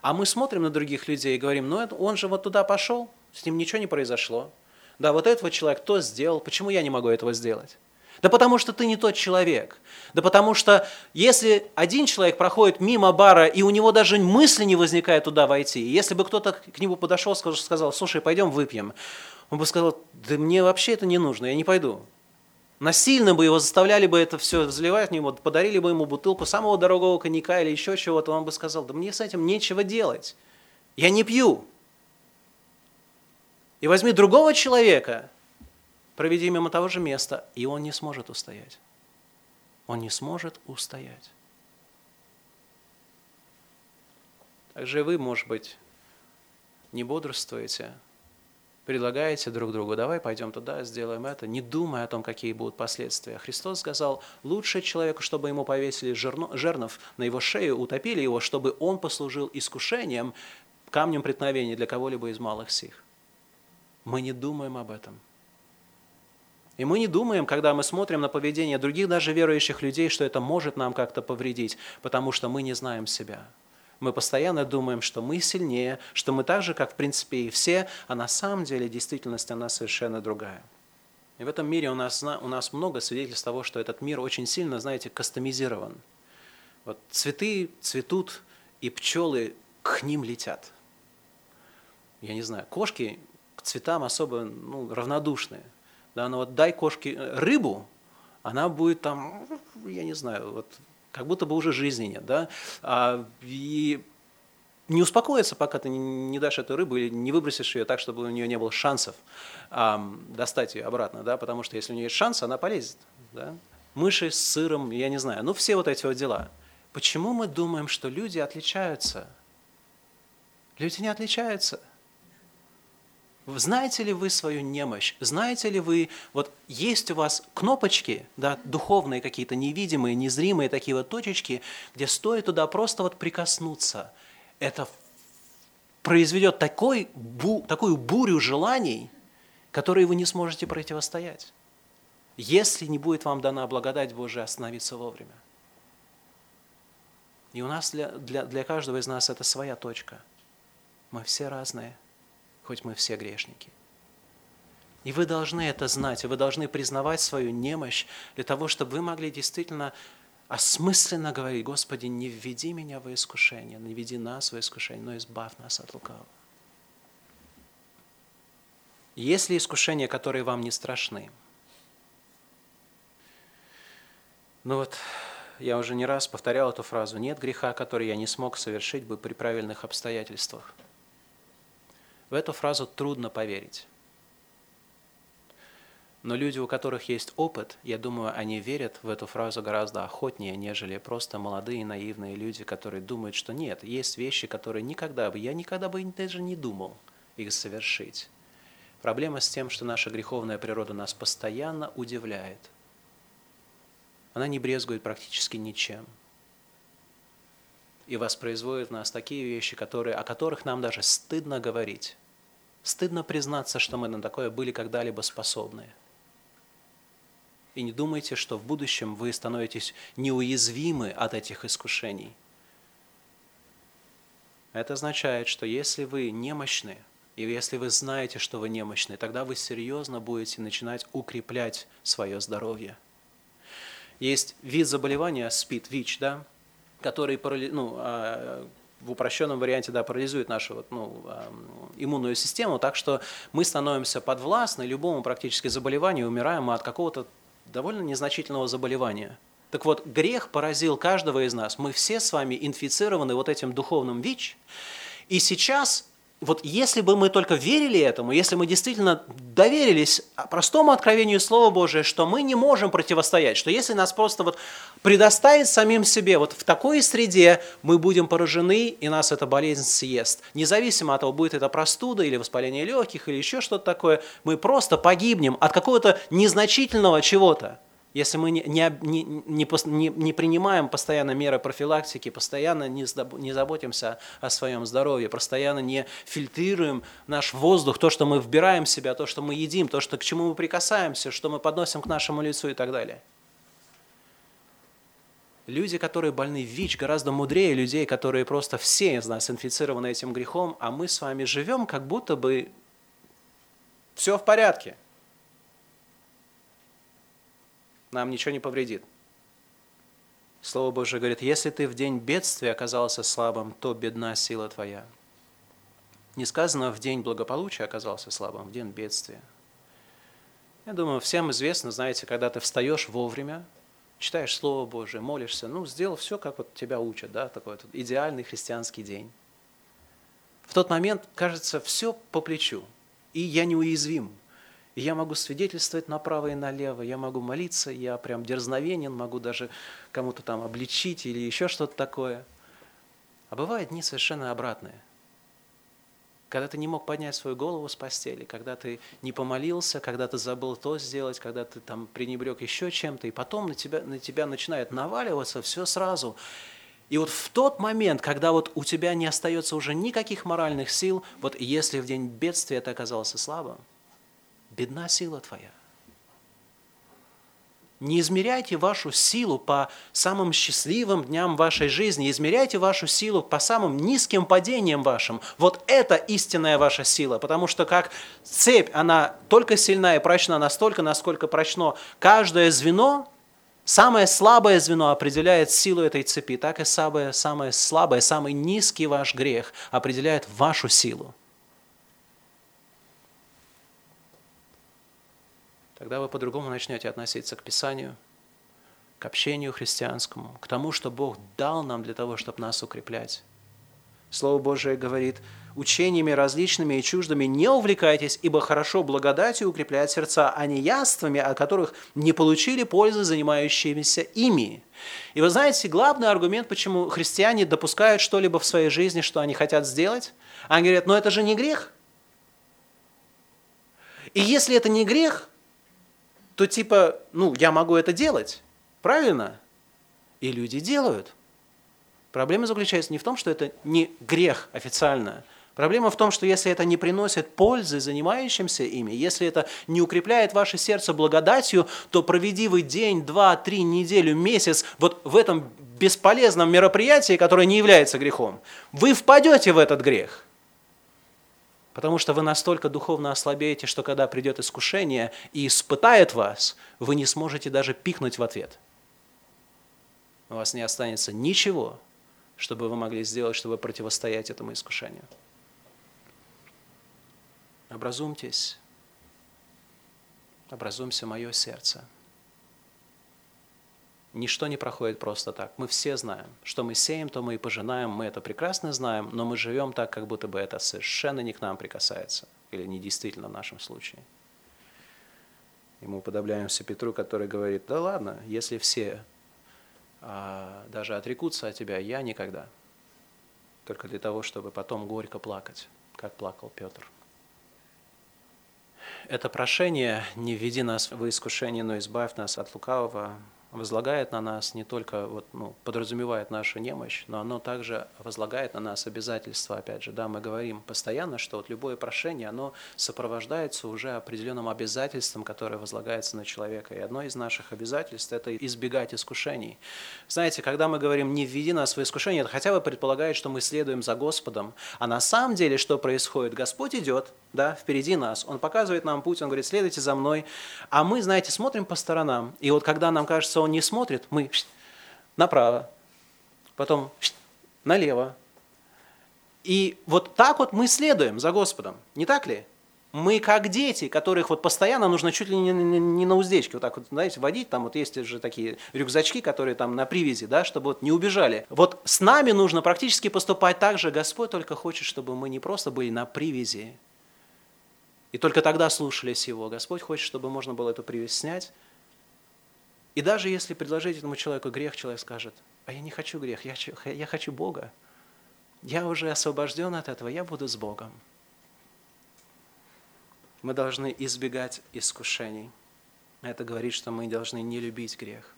А мы смотрим на других людей и говорим, ну он же вот туда пошел, с ним ничего не произошло. Да, вот этого человек кто сделал, почему я не могу этого сделать? Да потому что ты не тот человек. Да потому что если один человек проходит мимо бара, и у него даже мысли не возникает туда войти, и если бы кто-то к нему подошел, сказал, слушай, пойдем выпьем, он бы сказал, да мне вообще это не нужно, я не пойду. Насильно бы его заставляли бы это все взливать в него, подарили бы ему бутылку самого дорогого коньяка или еще чего-то, он бы сказал, да мне с этим нечего делать, я не пью. И возьми другого человека, проведи мимо того же места, и он не сможет устоять. Он не сможет устоять. Также вы, может быть, не бодрствуете, предлагаете друг другу, давай пойдем туда, сделаем это, не думая о том, какие будут последствия. Христос сказал, лучше человеку, чтобы ему повесили жерно, жернов на его шею, утопили его, чтобы он послужил искушением, камнем преткновения для кого-либо из малых сих. Мы не думаем об этом. И мы не думаем, когда мы смотрим на поведение других даже верующих людей, что это может нам как-то повредить, потому что мы не знаем себя. Мы постоянно думаем, что мы сильнее, что мы так же, как в принципе и все, а на самом деле действительность она совершенно другая. И в этом мире у нас, у нас много свидетельств того, что этот мир очень сильно, знаете, кастомизирован. Вот цветы цветут, и пчелы к ним летят. Я не знаю, кошки к цветам особо ну, равнодушные. Да, но вот дай кошке э, рыбу, она будет там, я не знаю, вот как будто бы уже жизни нет, да, а, и не успокоится, пока ты не дашь эту рыбу или не выбросишь ее так, чтобы у нее не было шансов а, достать ее обратно, да, потому что если у нее есть шанс, она полезет, да. Мыши с сыром, я не знаю, ну все вот эти вот дела. Почему мы думаем, что люди отличаются? Люди не отличаются. Знаете ли вы свою немощь? Знаете ли вы, вот есть у вас кнопочки, да, духовные какие-то, невидимые, незримые такие вот точечки, где стоит туда просто вот прикоснуться. Это произведет такой, бу, такую бурю желаний, которые вы не сможете противостоять. если не будет вам дана благодать Божия, остановиться вовремя. И у нас для, для, для каждого из нас это своя точка. Мы все разные, хоть мы все грешники. И вы должны это знать, и вы должны признавать свою немощь для того, чтобы вы могли действительно осмысленно говорить, Господи, не введи меня в искушение, не веди нас в искушение, но избавь нас от лукавого. Есть ли искушения, которые вам не страшны? Ну вот, я уже не раз повторял эту фразу. Нет греха, который я не смог совершить бы при правильных обстоятельствах. В эту фразу трудно поверить. Но люди, у которых есть опыт, я думаю, они верят в эту фразу гораздо охотнее, нежели просто молодые наивные люди, которые думают, что нет, есть вещи, которые никогда бы, я никогда бы даже не думал их совершить. Проблема с тем, что наша греховная природа нас постоянно удивляет. Она не брезгует практически ничем. И воспроизводит в нас такие вещи, которые, о которых нам даже стыдно говорить. Стыдно признаться, что мы на такое были когда-либо способны. И не думайте, что в будущем вы становитесь неуязвимы от этих искушений. Это означает, что если вы немощны, и если вы знаете, что вы немощны, тогда вы серьезно будете начинать укреплять свое здоровье. Есть вид заболевания СПИД, ВИЧ, да, который ну, а, в упрощенном варианте да, парализует нашу вот, ну, иммунную систему, так что мы становимся подвластны любому практически заболеванию, умираем от какого-то довольно незначительного заболевания. Так вот, грех поразил каждого из нас. Мы все с вами инфицированы вот этим духовным ВИЧ. И сейчас вот если бы мы только верили этому, если мы действительно доверились простому откровению Слова Божия, что мы не можем противостоять, что если нас просто вот предоставить самим себе, вот в такой среде мы будем поражены, и нас эта болезнь съест. Независимо от того, будет это простуда или воспаление легких или еще что-то такое, мы просто погибнем от какого-то незначительного чего-то если мы не, не, не, не, не принимаем постоянно меры профилактики, постоянно не, не заботимся о своем здоровье, постоянно не фильтрируем наш воздух, то, что мы вбираем в себя, то, что мы едим, то, что, к чему мы прикасаемся, что мы подносим к нашему лицу и так далее. Люди, которые больны ВИЧ, гораздо мудрее людей, которые просто все из нас инфицированы этим грехом, а мы с вами живем, как будто бы все в порядке – нам ничего не повредит. Слово Божие говорит, если ты в день бедствия оказался слабым, то бедна сила твоя. Не сказано, в день благополучия оказался слабым, в день бедствия. Я думаю, всем известно, знаете, когда ты встаешь вовремя, читаешь Слово Божие, молишься, ну, сделал все, как вот тебя учат, да, такой вот идеальный христианский день. В тот момент кажется все по плечу, и я неуязвим, и я могу свидетельствовать направо и налево, я могу молиться, я прям дерзновенен, могу даже кому-то там обличить или еще что-то такое. А бывают дни совершенно обратные. Когда ты не мог поднять свою голову с постели, когда ты не помолился, когда ты забыл то сделать, когда ты там пренебрег еще чем-то, и потом на тебя, на тебя начинает наваливаться все сразу. И вот в тот момент, когда вот у тебя не остается уже никаких моральных сил, вот если в день бедствия ты оказался слабым, бедна сила твоя. Не измеряйте вашу силу по самым счастливым дням вашей жизни, измеряйте вашу силу по самым низким падениям вашим. Вот это истинная ваша сила, потому что как цепь, она только сильна и прочна настолько, насколько прочно каждое звено, самое слабое звено определяет силу этой цепи, так и самое, самое слабое, самый низкий ваш грех определяет вашу силу. Тогда вы по-другому начнете относиться к Писанию, к общению христианскому, к тому, что Бог дал нам для того, чтобы нас укреплять. Слово Божие говорит, учениями различными и чуждыми не увлекайтесь, ибо хорошо благодатью укрепляет сердца, а не яствами, о которых не получили пользы занимающимися ими. И вы знаете, главный аргумент, почему христиане допускают что-либо в своей жизни, что они хотят сделать, они говорят, но это же не грех. И если это не грех, то типа, ну, я могу это делать, правильно? И люди делают. Проблема заключается не в том, что это не грех официально. Проблема в том, что если это не приносит пользы занимающимся ими, если это не укрепляет ваше сердце благодатью, то проведи вы день, два, три, неделю, месяц вот в этом бесполезном мероприятии, которое не является грехом. Вы впадете в этот грех. Потому что вы настолько духовно ослабеете, что когда придет искушение и испытает вас, вы не сможете даже пикнуть в ответ. У вас не останется ничего, чтобы вы могли сделать, чтобы противостоять этому искушению. Образумьтесь, образумся мое сердце. Ничто не проходит просто так. Мы все знаем, что мы сеем, то мы и пожинаем, мы это прекрасно знаем, но мы живем так, как будто бы это совершенно не к нам прикасается, или не действительно в нашем случае. И мы уподобляемся Петру, который говорит, да ладно, если все а, даже отрекутся от тебя, я никогда. Только для того, чтобы потом горько плакать, как плакал Петр. Это прошение «Не введи нас в искушение, но избавь нас от лукавого» возлагает на нас не только, вот, ну, подразумевает нашу немощь, но оно также возлагает на нас обязательства, опять же, да, мы говорим постоянно, что вот любое прошение, оно сопровождается уже определенным обязательством, которое возлагается на человека, и одно из наших обязательств – это избегать искушений. Знаете, когда мы говорим «не введи нас в искушение», это хотя бы предполагает, что мы следуем за Господом, а на самом деле что происходит? Господь идет, да, впереди нас, Он показывает нам путь, Он говорит «следуйте за мной», а мы, знаете, смотрим по сторонам, и вот когда нам кажется, кажется, он не смотрит, мы направо, потом налево. И вот так вот мы следуем за Господом, не так ли? Мы как дети, которых вот постоянно нужно чуть ли не, на уздечке, вот так вот, знаете, водить, там вот есть же такие рюкзачки, которые там на привязи, да, чтобы вот не убежали. Вот с нами нужно практически поступать так же. Господь только хочет, чтобы мы не просто были на привязи, и только тогда слушались Его. Господь хочет, чтобы можно было эту привязь снять, и даже если предложить этому человеку грех, человек скажет, а я не хочу грех, я я хочу Бога. Я уже освобожден от этого, я буду с Богом. Мы должны избегать искушений. Это говорит, что мы должны не любить грех.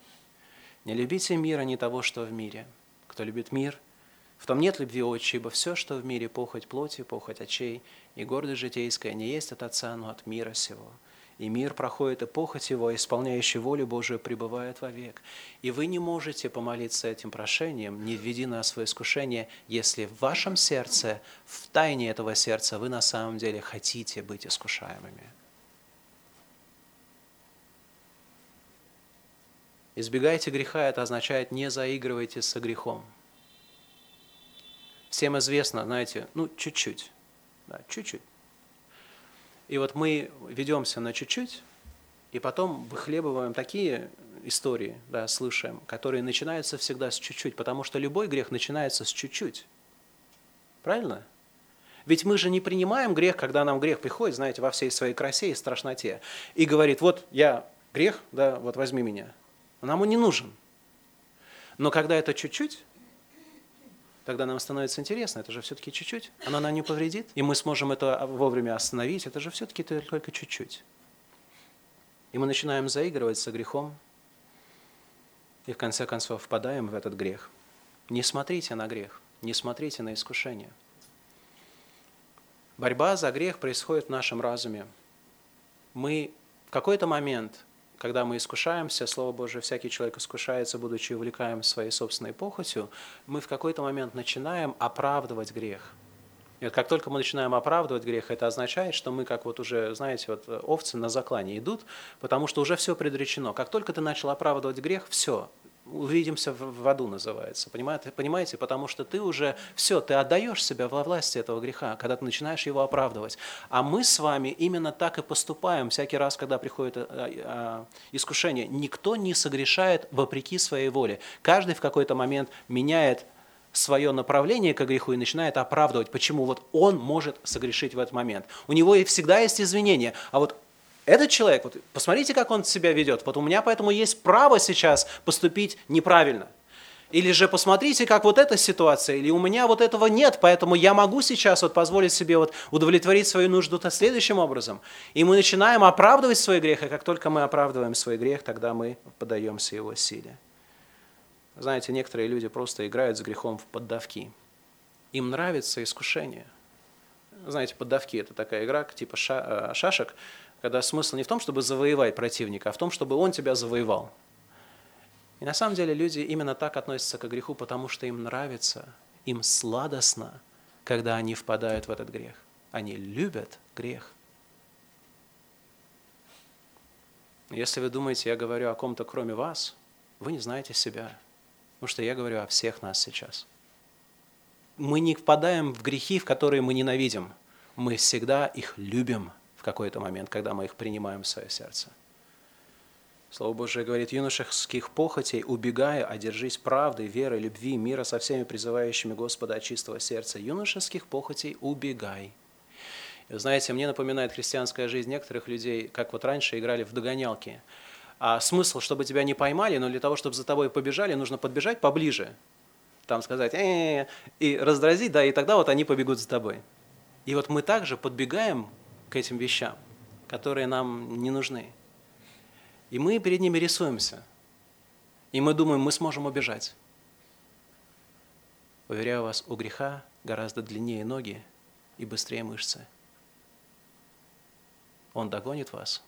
Не любите мира, не того, что в мире. Кто любит мир, в том нет любви отче, ибо все, что в мире, похоть плоти, похоть очей и гордость житейская, не есть от Отца, но от мира сего и мир проходит, и похоть его, исполняющий волю Божию, пребывает вовек. И вы не можете помолиться этим прошением, не введи нас в искушение, если в вашем сердце, в тайне этого сердца, вы на самом деле хотите быть искушаемыми. Избегайте греха, это означает не заигрывайте со грехом. Всем известно, знаете, ну чуть-чуть, да, чуть-чуть. И вот мы ведемся на чуть-чуть, и потом выхлебываем такие истории, да, слышим, которые начинаются всегда с чуть-чуть, потому что любой грех начинается с чуть-чуть. Правильно? Ведь мы же не принимаем грех, когда нам грех приходит, знаете, во всей своей красе и страшноте, и говорит, вот я грех, да, вот возьми меня. Нам он не нужен. Но когда это чуть-чуть, тогда нам становится интересно, это же все-таки чуть-чуть, оно нам не повредит, и мы сможем это вовремя остановить, это же все-таки только чуть-чуть. И мы начинаем заигрывать со грехом, и в конце концов впадаем в этот грех. Не смотрите на грех, не смотрите на искушение. Борьба за грех происходит в нашем разуме. Мы в какой-то момент когда мы искушаемся, Слово Божие, всякий человек искушается, будучи увлекаем своей собственной похотью, мы в какой-то момент начинаем оправдывать грех. И вот как только мы начинаем оправдывать грех, это означает, что мы, как вот уже, знаете, вот овцы на заклане идут, потому что уже все предречено. Как только ты начал оправдывать грех, все, увидимся в аду называется. Понимаете? Понимаете? Потому что ты уже все, ты отдаешь себя во власти этого греха, когда ты начинаешь его оправдывать. А мы с вами именно так и поступаем всякий раз, когда приходит э, э, искушение. Никто не согрешает вопреки своей воле. Каждый в какой-то момент меняет свое направление к греху и начинает оправдывать, почему вот он может согрешить в этот момент. У него и всегда есть извинения, а вот этот человек, вот посмотрите, как он себя ведет. Вот у меня поэтому есть право сейчас поступить неправильно. Или же посмотрите, как вот эта ситуация, или у меня вот этого нет, поэтому я могу сейчас вот позволить себе вот удовлетворить свою нужду-то следующим образом. И мы начинаем оправдывать свой грех, и как только мы оправдываем свой грех, тогда мы подаемся его силе. Знаете, некоторые люди просто играют с грехом в поддавки. Им нравится искушение. знаете, поддавки – это такая игра типа ша, э, шашек, когда смысл не в том, чтобы завоевать противника, а в том, чтобы он тебя завоевал. И на самом деле люди именно так относятся к греху, потому что им нравится, им сладостно, когда они впадают в этот грех. Они любят грех. Если вы думаете, я говорю о ком-то кроме вас, вы не знаете себя. Потому что я говорю о всех нас сейчас. Мы не впадаем в грехи, в которые мы ненавидим. Мы всегда их любим в какой-то момент, когда мы их принимаем в свое сердце. Слово Божие говорит, юношеских похотей убегая, одержись правдой, верой, любви, мира со всеми призывающими Господа от чистого сердца. Юношеских похотей убегай. И, знаете, мне напоминает христианская жизнь некоторых людей, как вот раньше играли в догонялки. А смысл, чтобы тебя не поймали, но для того, чтобы за тобой побежали, нужно подбежать поближе, там сказать э -э -э", и раздразить, да, и тогда вот они побегут за тобой. И вот мы также подбегаем к этим вещам, которые нам не нужны. И мы перед ними рисуемся. И мы думаем, мы сможем убежать. Уверяю вас, у греха гораздо длиннее ноги и быстрее мышцы. Он догонит вас.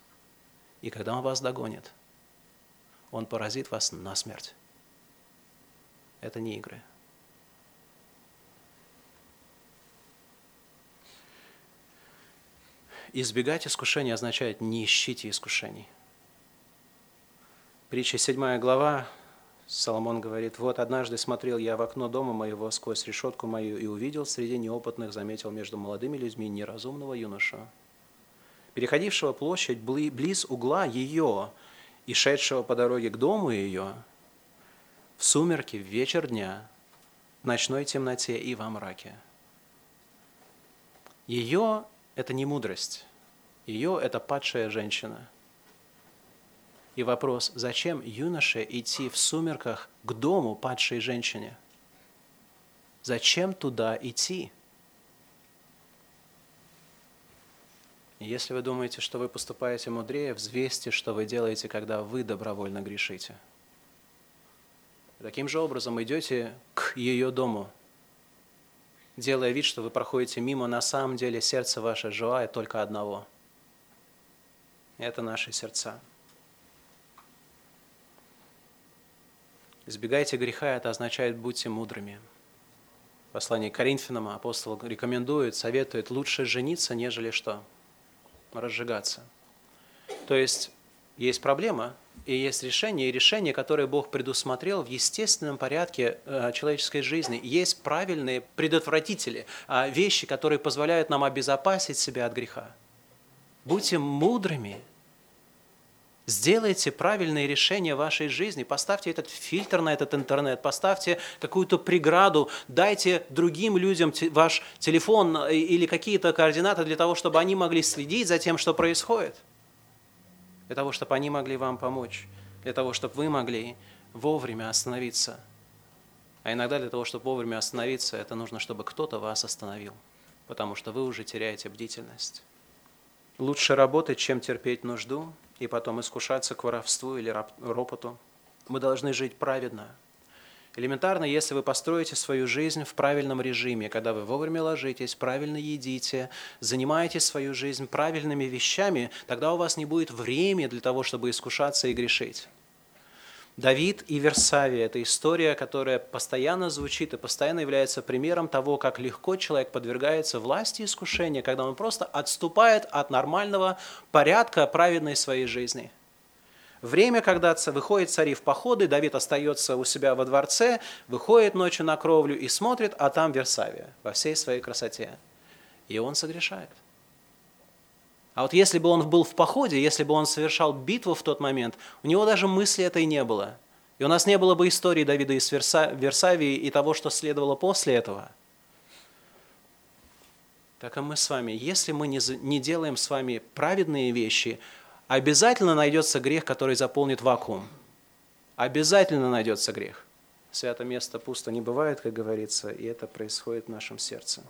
И когда он вас догонит, он поразит вас на смерть. Это не игры. Избегать искушений означает не ищите искушений – Притча 7 глава, Соломон говорит, «Вот однажды смотрел я в окно дома моего сквозь решетку мою и увидел среди неопытных, заметил между молодыми людьми неразумного юноша, переходившего площадь близ угла ее и шедшего по дороге к дому ее, в сумерки, в вечер дня, в ночной темноте и во мраке». Ее – это не мудрость, ее – это падшая женщина – и вопрос, зачем юноше идти в сумерках к дому падшей женщине? Зачем туда идти? Если вы думаете, что вы поступаете мудрее, взвесьте, что вы делаете, когда вы добровольно грешите. Таким же образом идете к ее дому, делая вид, что вы проходите мимо, на самом деле сердце ваше желает только одного. Это наши сердца. Избегайте греха, это означает будьте мудрыми. В послании к Коринфянам апостол рекомендует, советует лучше жениться, нежели что? Разжигаться. То есть есть проблема, и есть решение, и решение, которое Бог предусмотрел в естественном порядке э, человеческой жизни. Есть правильные предотвратители, а, вещи, которые позволяют нам обезопасить себя от греха. Будьте мудрыми, Сделайте правильные решения в вашей жизни, поставьте этот фильтр на этот интернет, поставьте какую-то преграду, дайте другим людям ваш телефон э, или какие-то координаты для того, чтобы они могли следить за тем, что происходит, для того, чтобы они могли вам помочь, для того, чтобы вы могли вовремя остановиться. А иногда для того, чтобы вовремя остановиться, это нужно, чтобы кто-то вас остановил, потому что вы уже теряете бдительность. Лучше работать, чем терпеть нужду, и потом искушаться к воровству или ропоту. Мы должны жить праведно. Элементарно, если вы построите свою жизнь в правильном режиме, когда вы вовремя ложитесь, правильно едите, занимаете свою жизнь правильными вещами, тогда у вас не будет времени для того, чтобы искушаться и грешить. Давид и Версавия – это история, которая постоянно звучит и постоянно является примером того, как легко человек подвергается власти искушения, когда он просто отступает от нормального порядка праведной своей жизни. Время, когда выходит цари в походы, Давид остается у себя во дворце, выходит ночью на кровлю и смотрит, а там Версавия во всей своей красоте. И он согрешает. А вот если бы он был в походе, если бы он совершал битву в тот момент, у него даже мысли этой не было. И у нас не было бы истории Давида из Версавии и того, что следовало после этого. Так и мы с вами, если мы не, не делаем с вами праведные вещи, обязательно найдется грех, который заполнит вакуум. Обязательно найдется грех. Свято место пусто не бывает, как говорится, и это происходит в нашем сердце.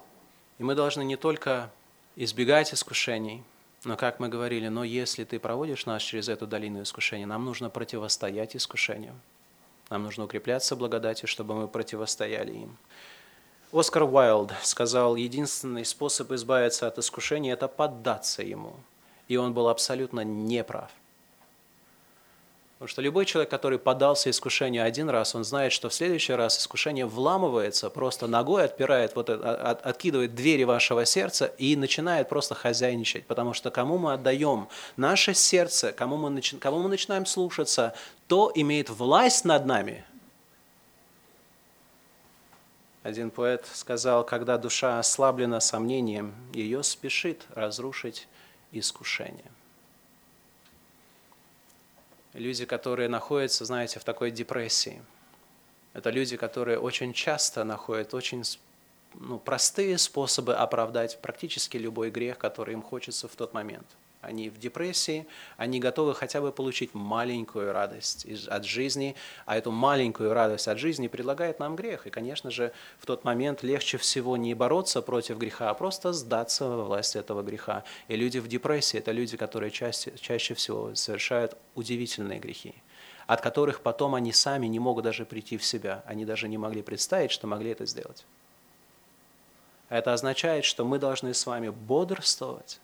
И мы должны не только избегать искушений – но, как мы говорили, но если ты проводишь нас через эту долину искушения, нам нужно противостоять искушениям. Нам нужно укрепляться благодатью, чтобы мы противостояли им. Оскар Уайлд сказал, единственный способ избавиться от искушения – это поддаться ему. И он был абсолютно неправ. Потому что любой человек, который поддался искушению один раз, он знает, что в следующий раз искушение вламывается, просто ногой отпирает, вот, от, откидывает двери вашего сердца и начинает просто хозяйничать. Потому что кому мы отдаем наше сердце, кому мы, начи, кому мы начинаем слушаться, то имеет власть над нами. Один поэт сказал, когда душа ослаблена сомнением, ее спешит разрушить искушение люди, которые находятся, знаете, в такой депрессии. Это люди, которые очень часто находят очень ну, простые способы оправдать практически любой грех, который им хочется в тот момент – они в депрессии, они готовы хотя бы получить маленькую радость от жизни, а эту маленькую радость от жизни предлагает нам грех. И, конечно же, в тот момент легче всего не бороться против греха, а просто сдаться во власть этого греха. И люди в депрессии – это люди, которые чаще, чаще всего совершают удивительные грехи от которых потом они сами не могут даже прийти в себя. Они даже не могли представить, что могли это сделать. Это означает, что мы должны с вами бодрствовать,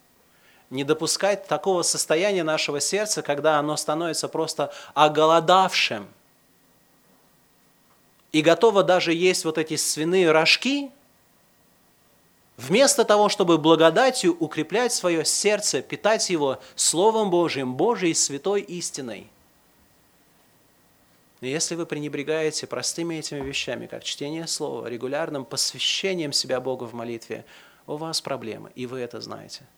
не допускать такого состояния нашего сердца, когда оно становится просто оголодавшим и готово даже есть вот эти свиные рожки, вместо того, чтобы благодатью укреплять свое сердце, питать его Словом Божьим, Божьей святой истиной. Но если вы пренебрегаете простыми этими вещами, как чтение Слова, регулярным посвящением себя Богу в молитве, у вас проблемы, и вы это знаете –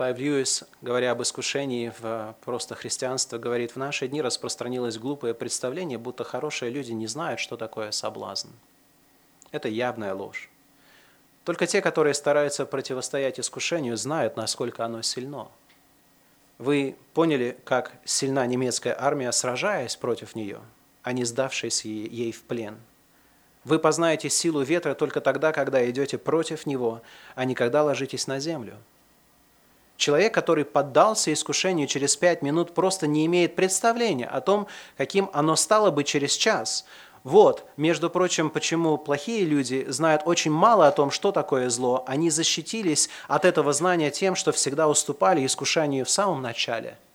Клайв Льюис, говоря об искушении в просто христианство, говорит, в наши дни распространилось глупое представление, будто хорошие люди не знают, что такое соблазн. Это явная ложь. Только те, которые стараются противостоять искушению, знают, насколько оно сильно. Вы поняли, как сильна немецкая армия, сражаясь против нее, а не сдавшись ей в плен. Вы познаете силу ветра только тогда, когда идете против него, а не когда ложитесь на землю – Человек, который поддался искушению через пять минут, просто не имеет представления о том, каким оно стало бы через час. Вот, между прочим, почему плохие люди знают очень мало о том, что такое зло. Они защитились от этого знания тем, что всегда уступали искушению в самом начале –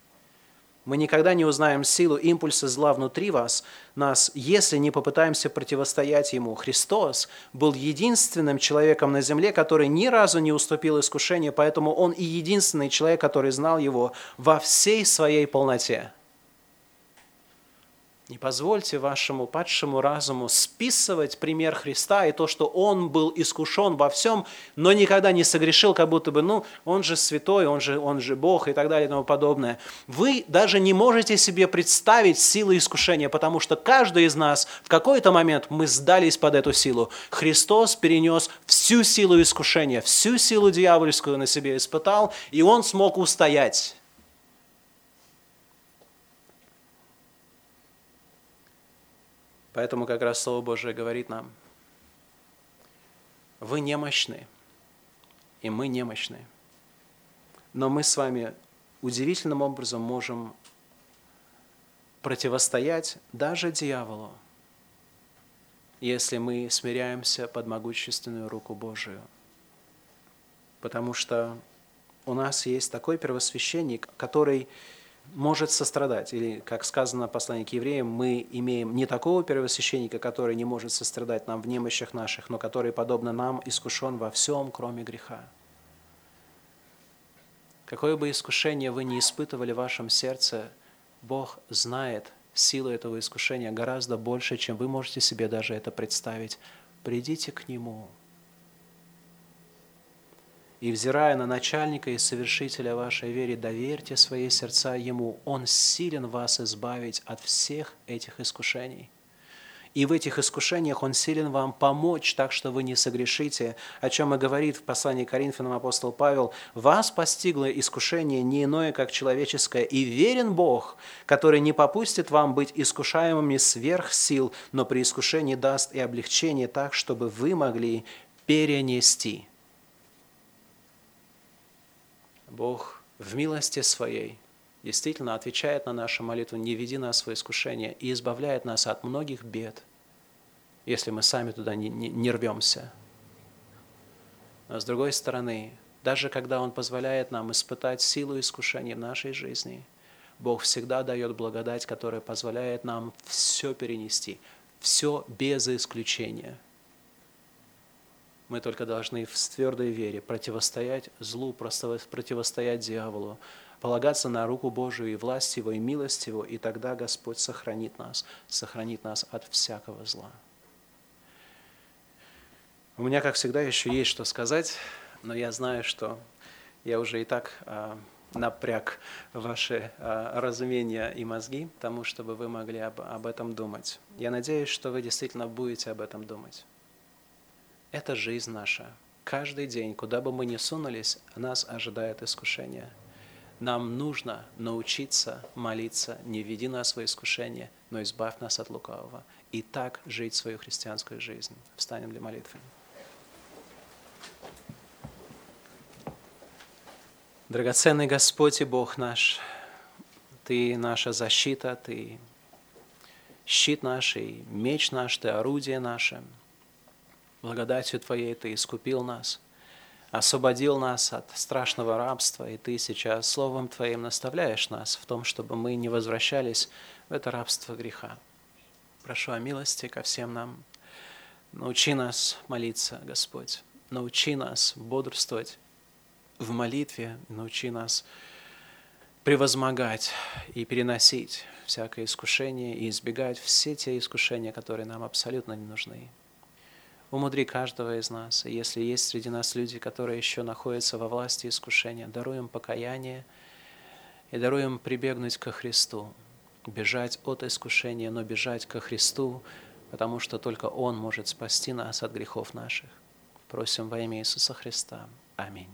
мы никогда не узнаем силу импульса зла внутри вас, нас, если не попытаемся противостоять ему. Христос был единственным человеком на земле, который ни разу не уступил искушению, поэтому он и единственный человек, который знал его во всей своей полноте. Не позвольте вашему падшему разуму списывать пример Христа и то, что Он был искушен во всем, но никогда не согрешил, как будто бы, ну, Он же святой, Он же, он же Бог и так далее и тому подобное. Вы даже не можете себе представить силы искушения, потому что каждый из нас в какой-то момент мы сдались под эту силу. Христос перенес всю силу искушения, всю силу дьявольскую на себе испытал, и Он смог устоять. Поэтому как раз Слово Божие говорит нам, вы немощны, и мы немощны. Но мы с вами удивительным образом можем противостоять даже дьяволу, если мы смиряемся под могущественную руку Божию. Потому что у нас есть такой первосвященник, который может сострадать. Или, как сказано в послании к евреям, мы имеем не такого первосвященника, который не может сострадать нам в немощах наших, но который, подобно нам, искушен во всем, кроме греха. Какое бы искушение вы ни испытывали в вашем сердце, Бог знает силу этого искушения гораздо больше, чем вы можете себе даже это представить. Придите к Нему – и, взирая на начальника и совершителя вашей веры, доверьте свои сердца Ему. Он силен вас избавить от всех этих искушений. И в этих искушениях Он силен вам помочь, так что вы не согрешите, о чем и говорит в послании к Коринфянам апостол Павел. «Вас постигло искушение не иное, как человеческое, и верен Бог, который не попустит вам быть искушаемыми сверх сил, но при искушении даст и облегчение так, чтобы вы могли перенести». Бог в милости своей действительно отвечает на нашу молитву «Не веди нас в искушение» и избавляет нас от многих бед, если мы сами туда не, не, не рвемся. Но с другой стороны, даже когда Он позволяет нам испытать силу искушения в нашей жизни, Бог всегда дает благодать, которая позволяет нам все перенести, все без исключения. Мы только должны в твердой вере противостоять злу, противостоять дьяволу, полагаться на руку Божию и власть Его, и милость Его, и тогда Господь сохранит нас, сохранит нас от всякого зла. У меня, как всегда, еще есть что сказать, но я знаю, что я уже и так а, напряг ваши а, разумения и мозги тому, чтобы вы могли об, об этом думать. Я надеюсь, что вы действительно будете об этом думать. Это жизнь наша. Каждый день, куда бы мы ни сунулись, нас ожидает искушение. Нам нужно научиться молиться, не веди нас в искушение, но избавь нас от лукавого. И так жить свою христианскую жизнь. Встанем для молитвы. Драгоценный Господь и Бог наш, Ты наша защита, Ты щит наш и меч наш, Ты орудие наше. Благодатью Твоей Ты искупил нас, освободил нас от страшного рабства, и Ты сейчас Словом Твоим наставляешь нас в том, чтобы мы не возвращались в это рабство греха. Прошу о милости ко всем нам. Научи нас молиться, Господь. Научи нас бодрствовать в молитве научи нас превозмогать и переносить всякое искушение и избегать все те искушения, которые нам абсолютно не нужны. Умудри каждого из нас. И если есть среди нас люди, которые еще находятся во власти искушения, даруем покаяние и даруем прибегнуть ко Христу, бежать от искушения, но бежать ко Христу, потому что только Он может спасти нас от грехов наших. Просим во имя Иисуса Христа. Аминь.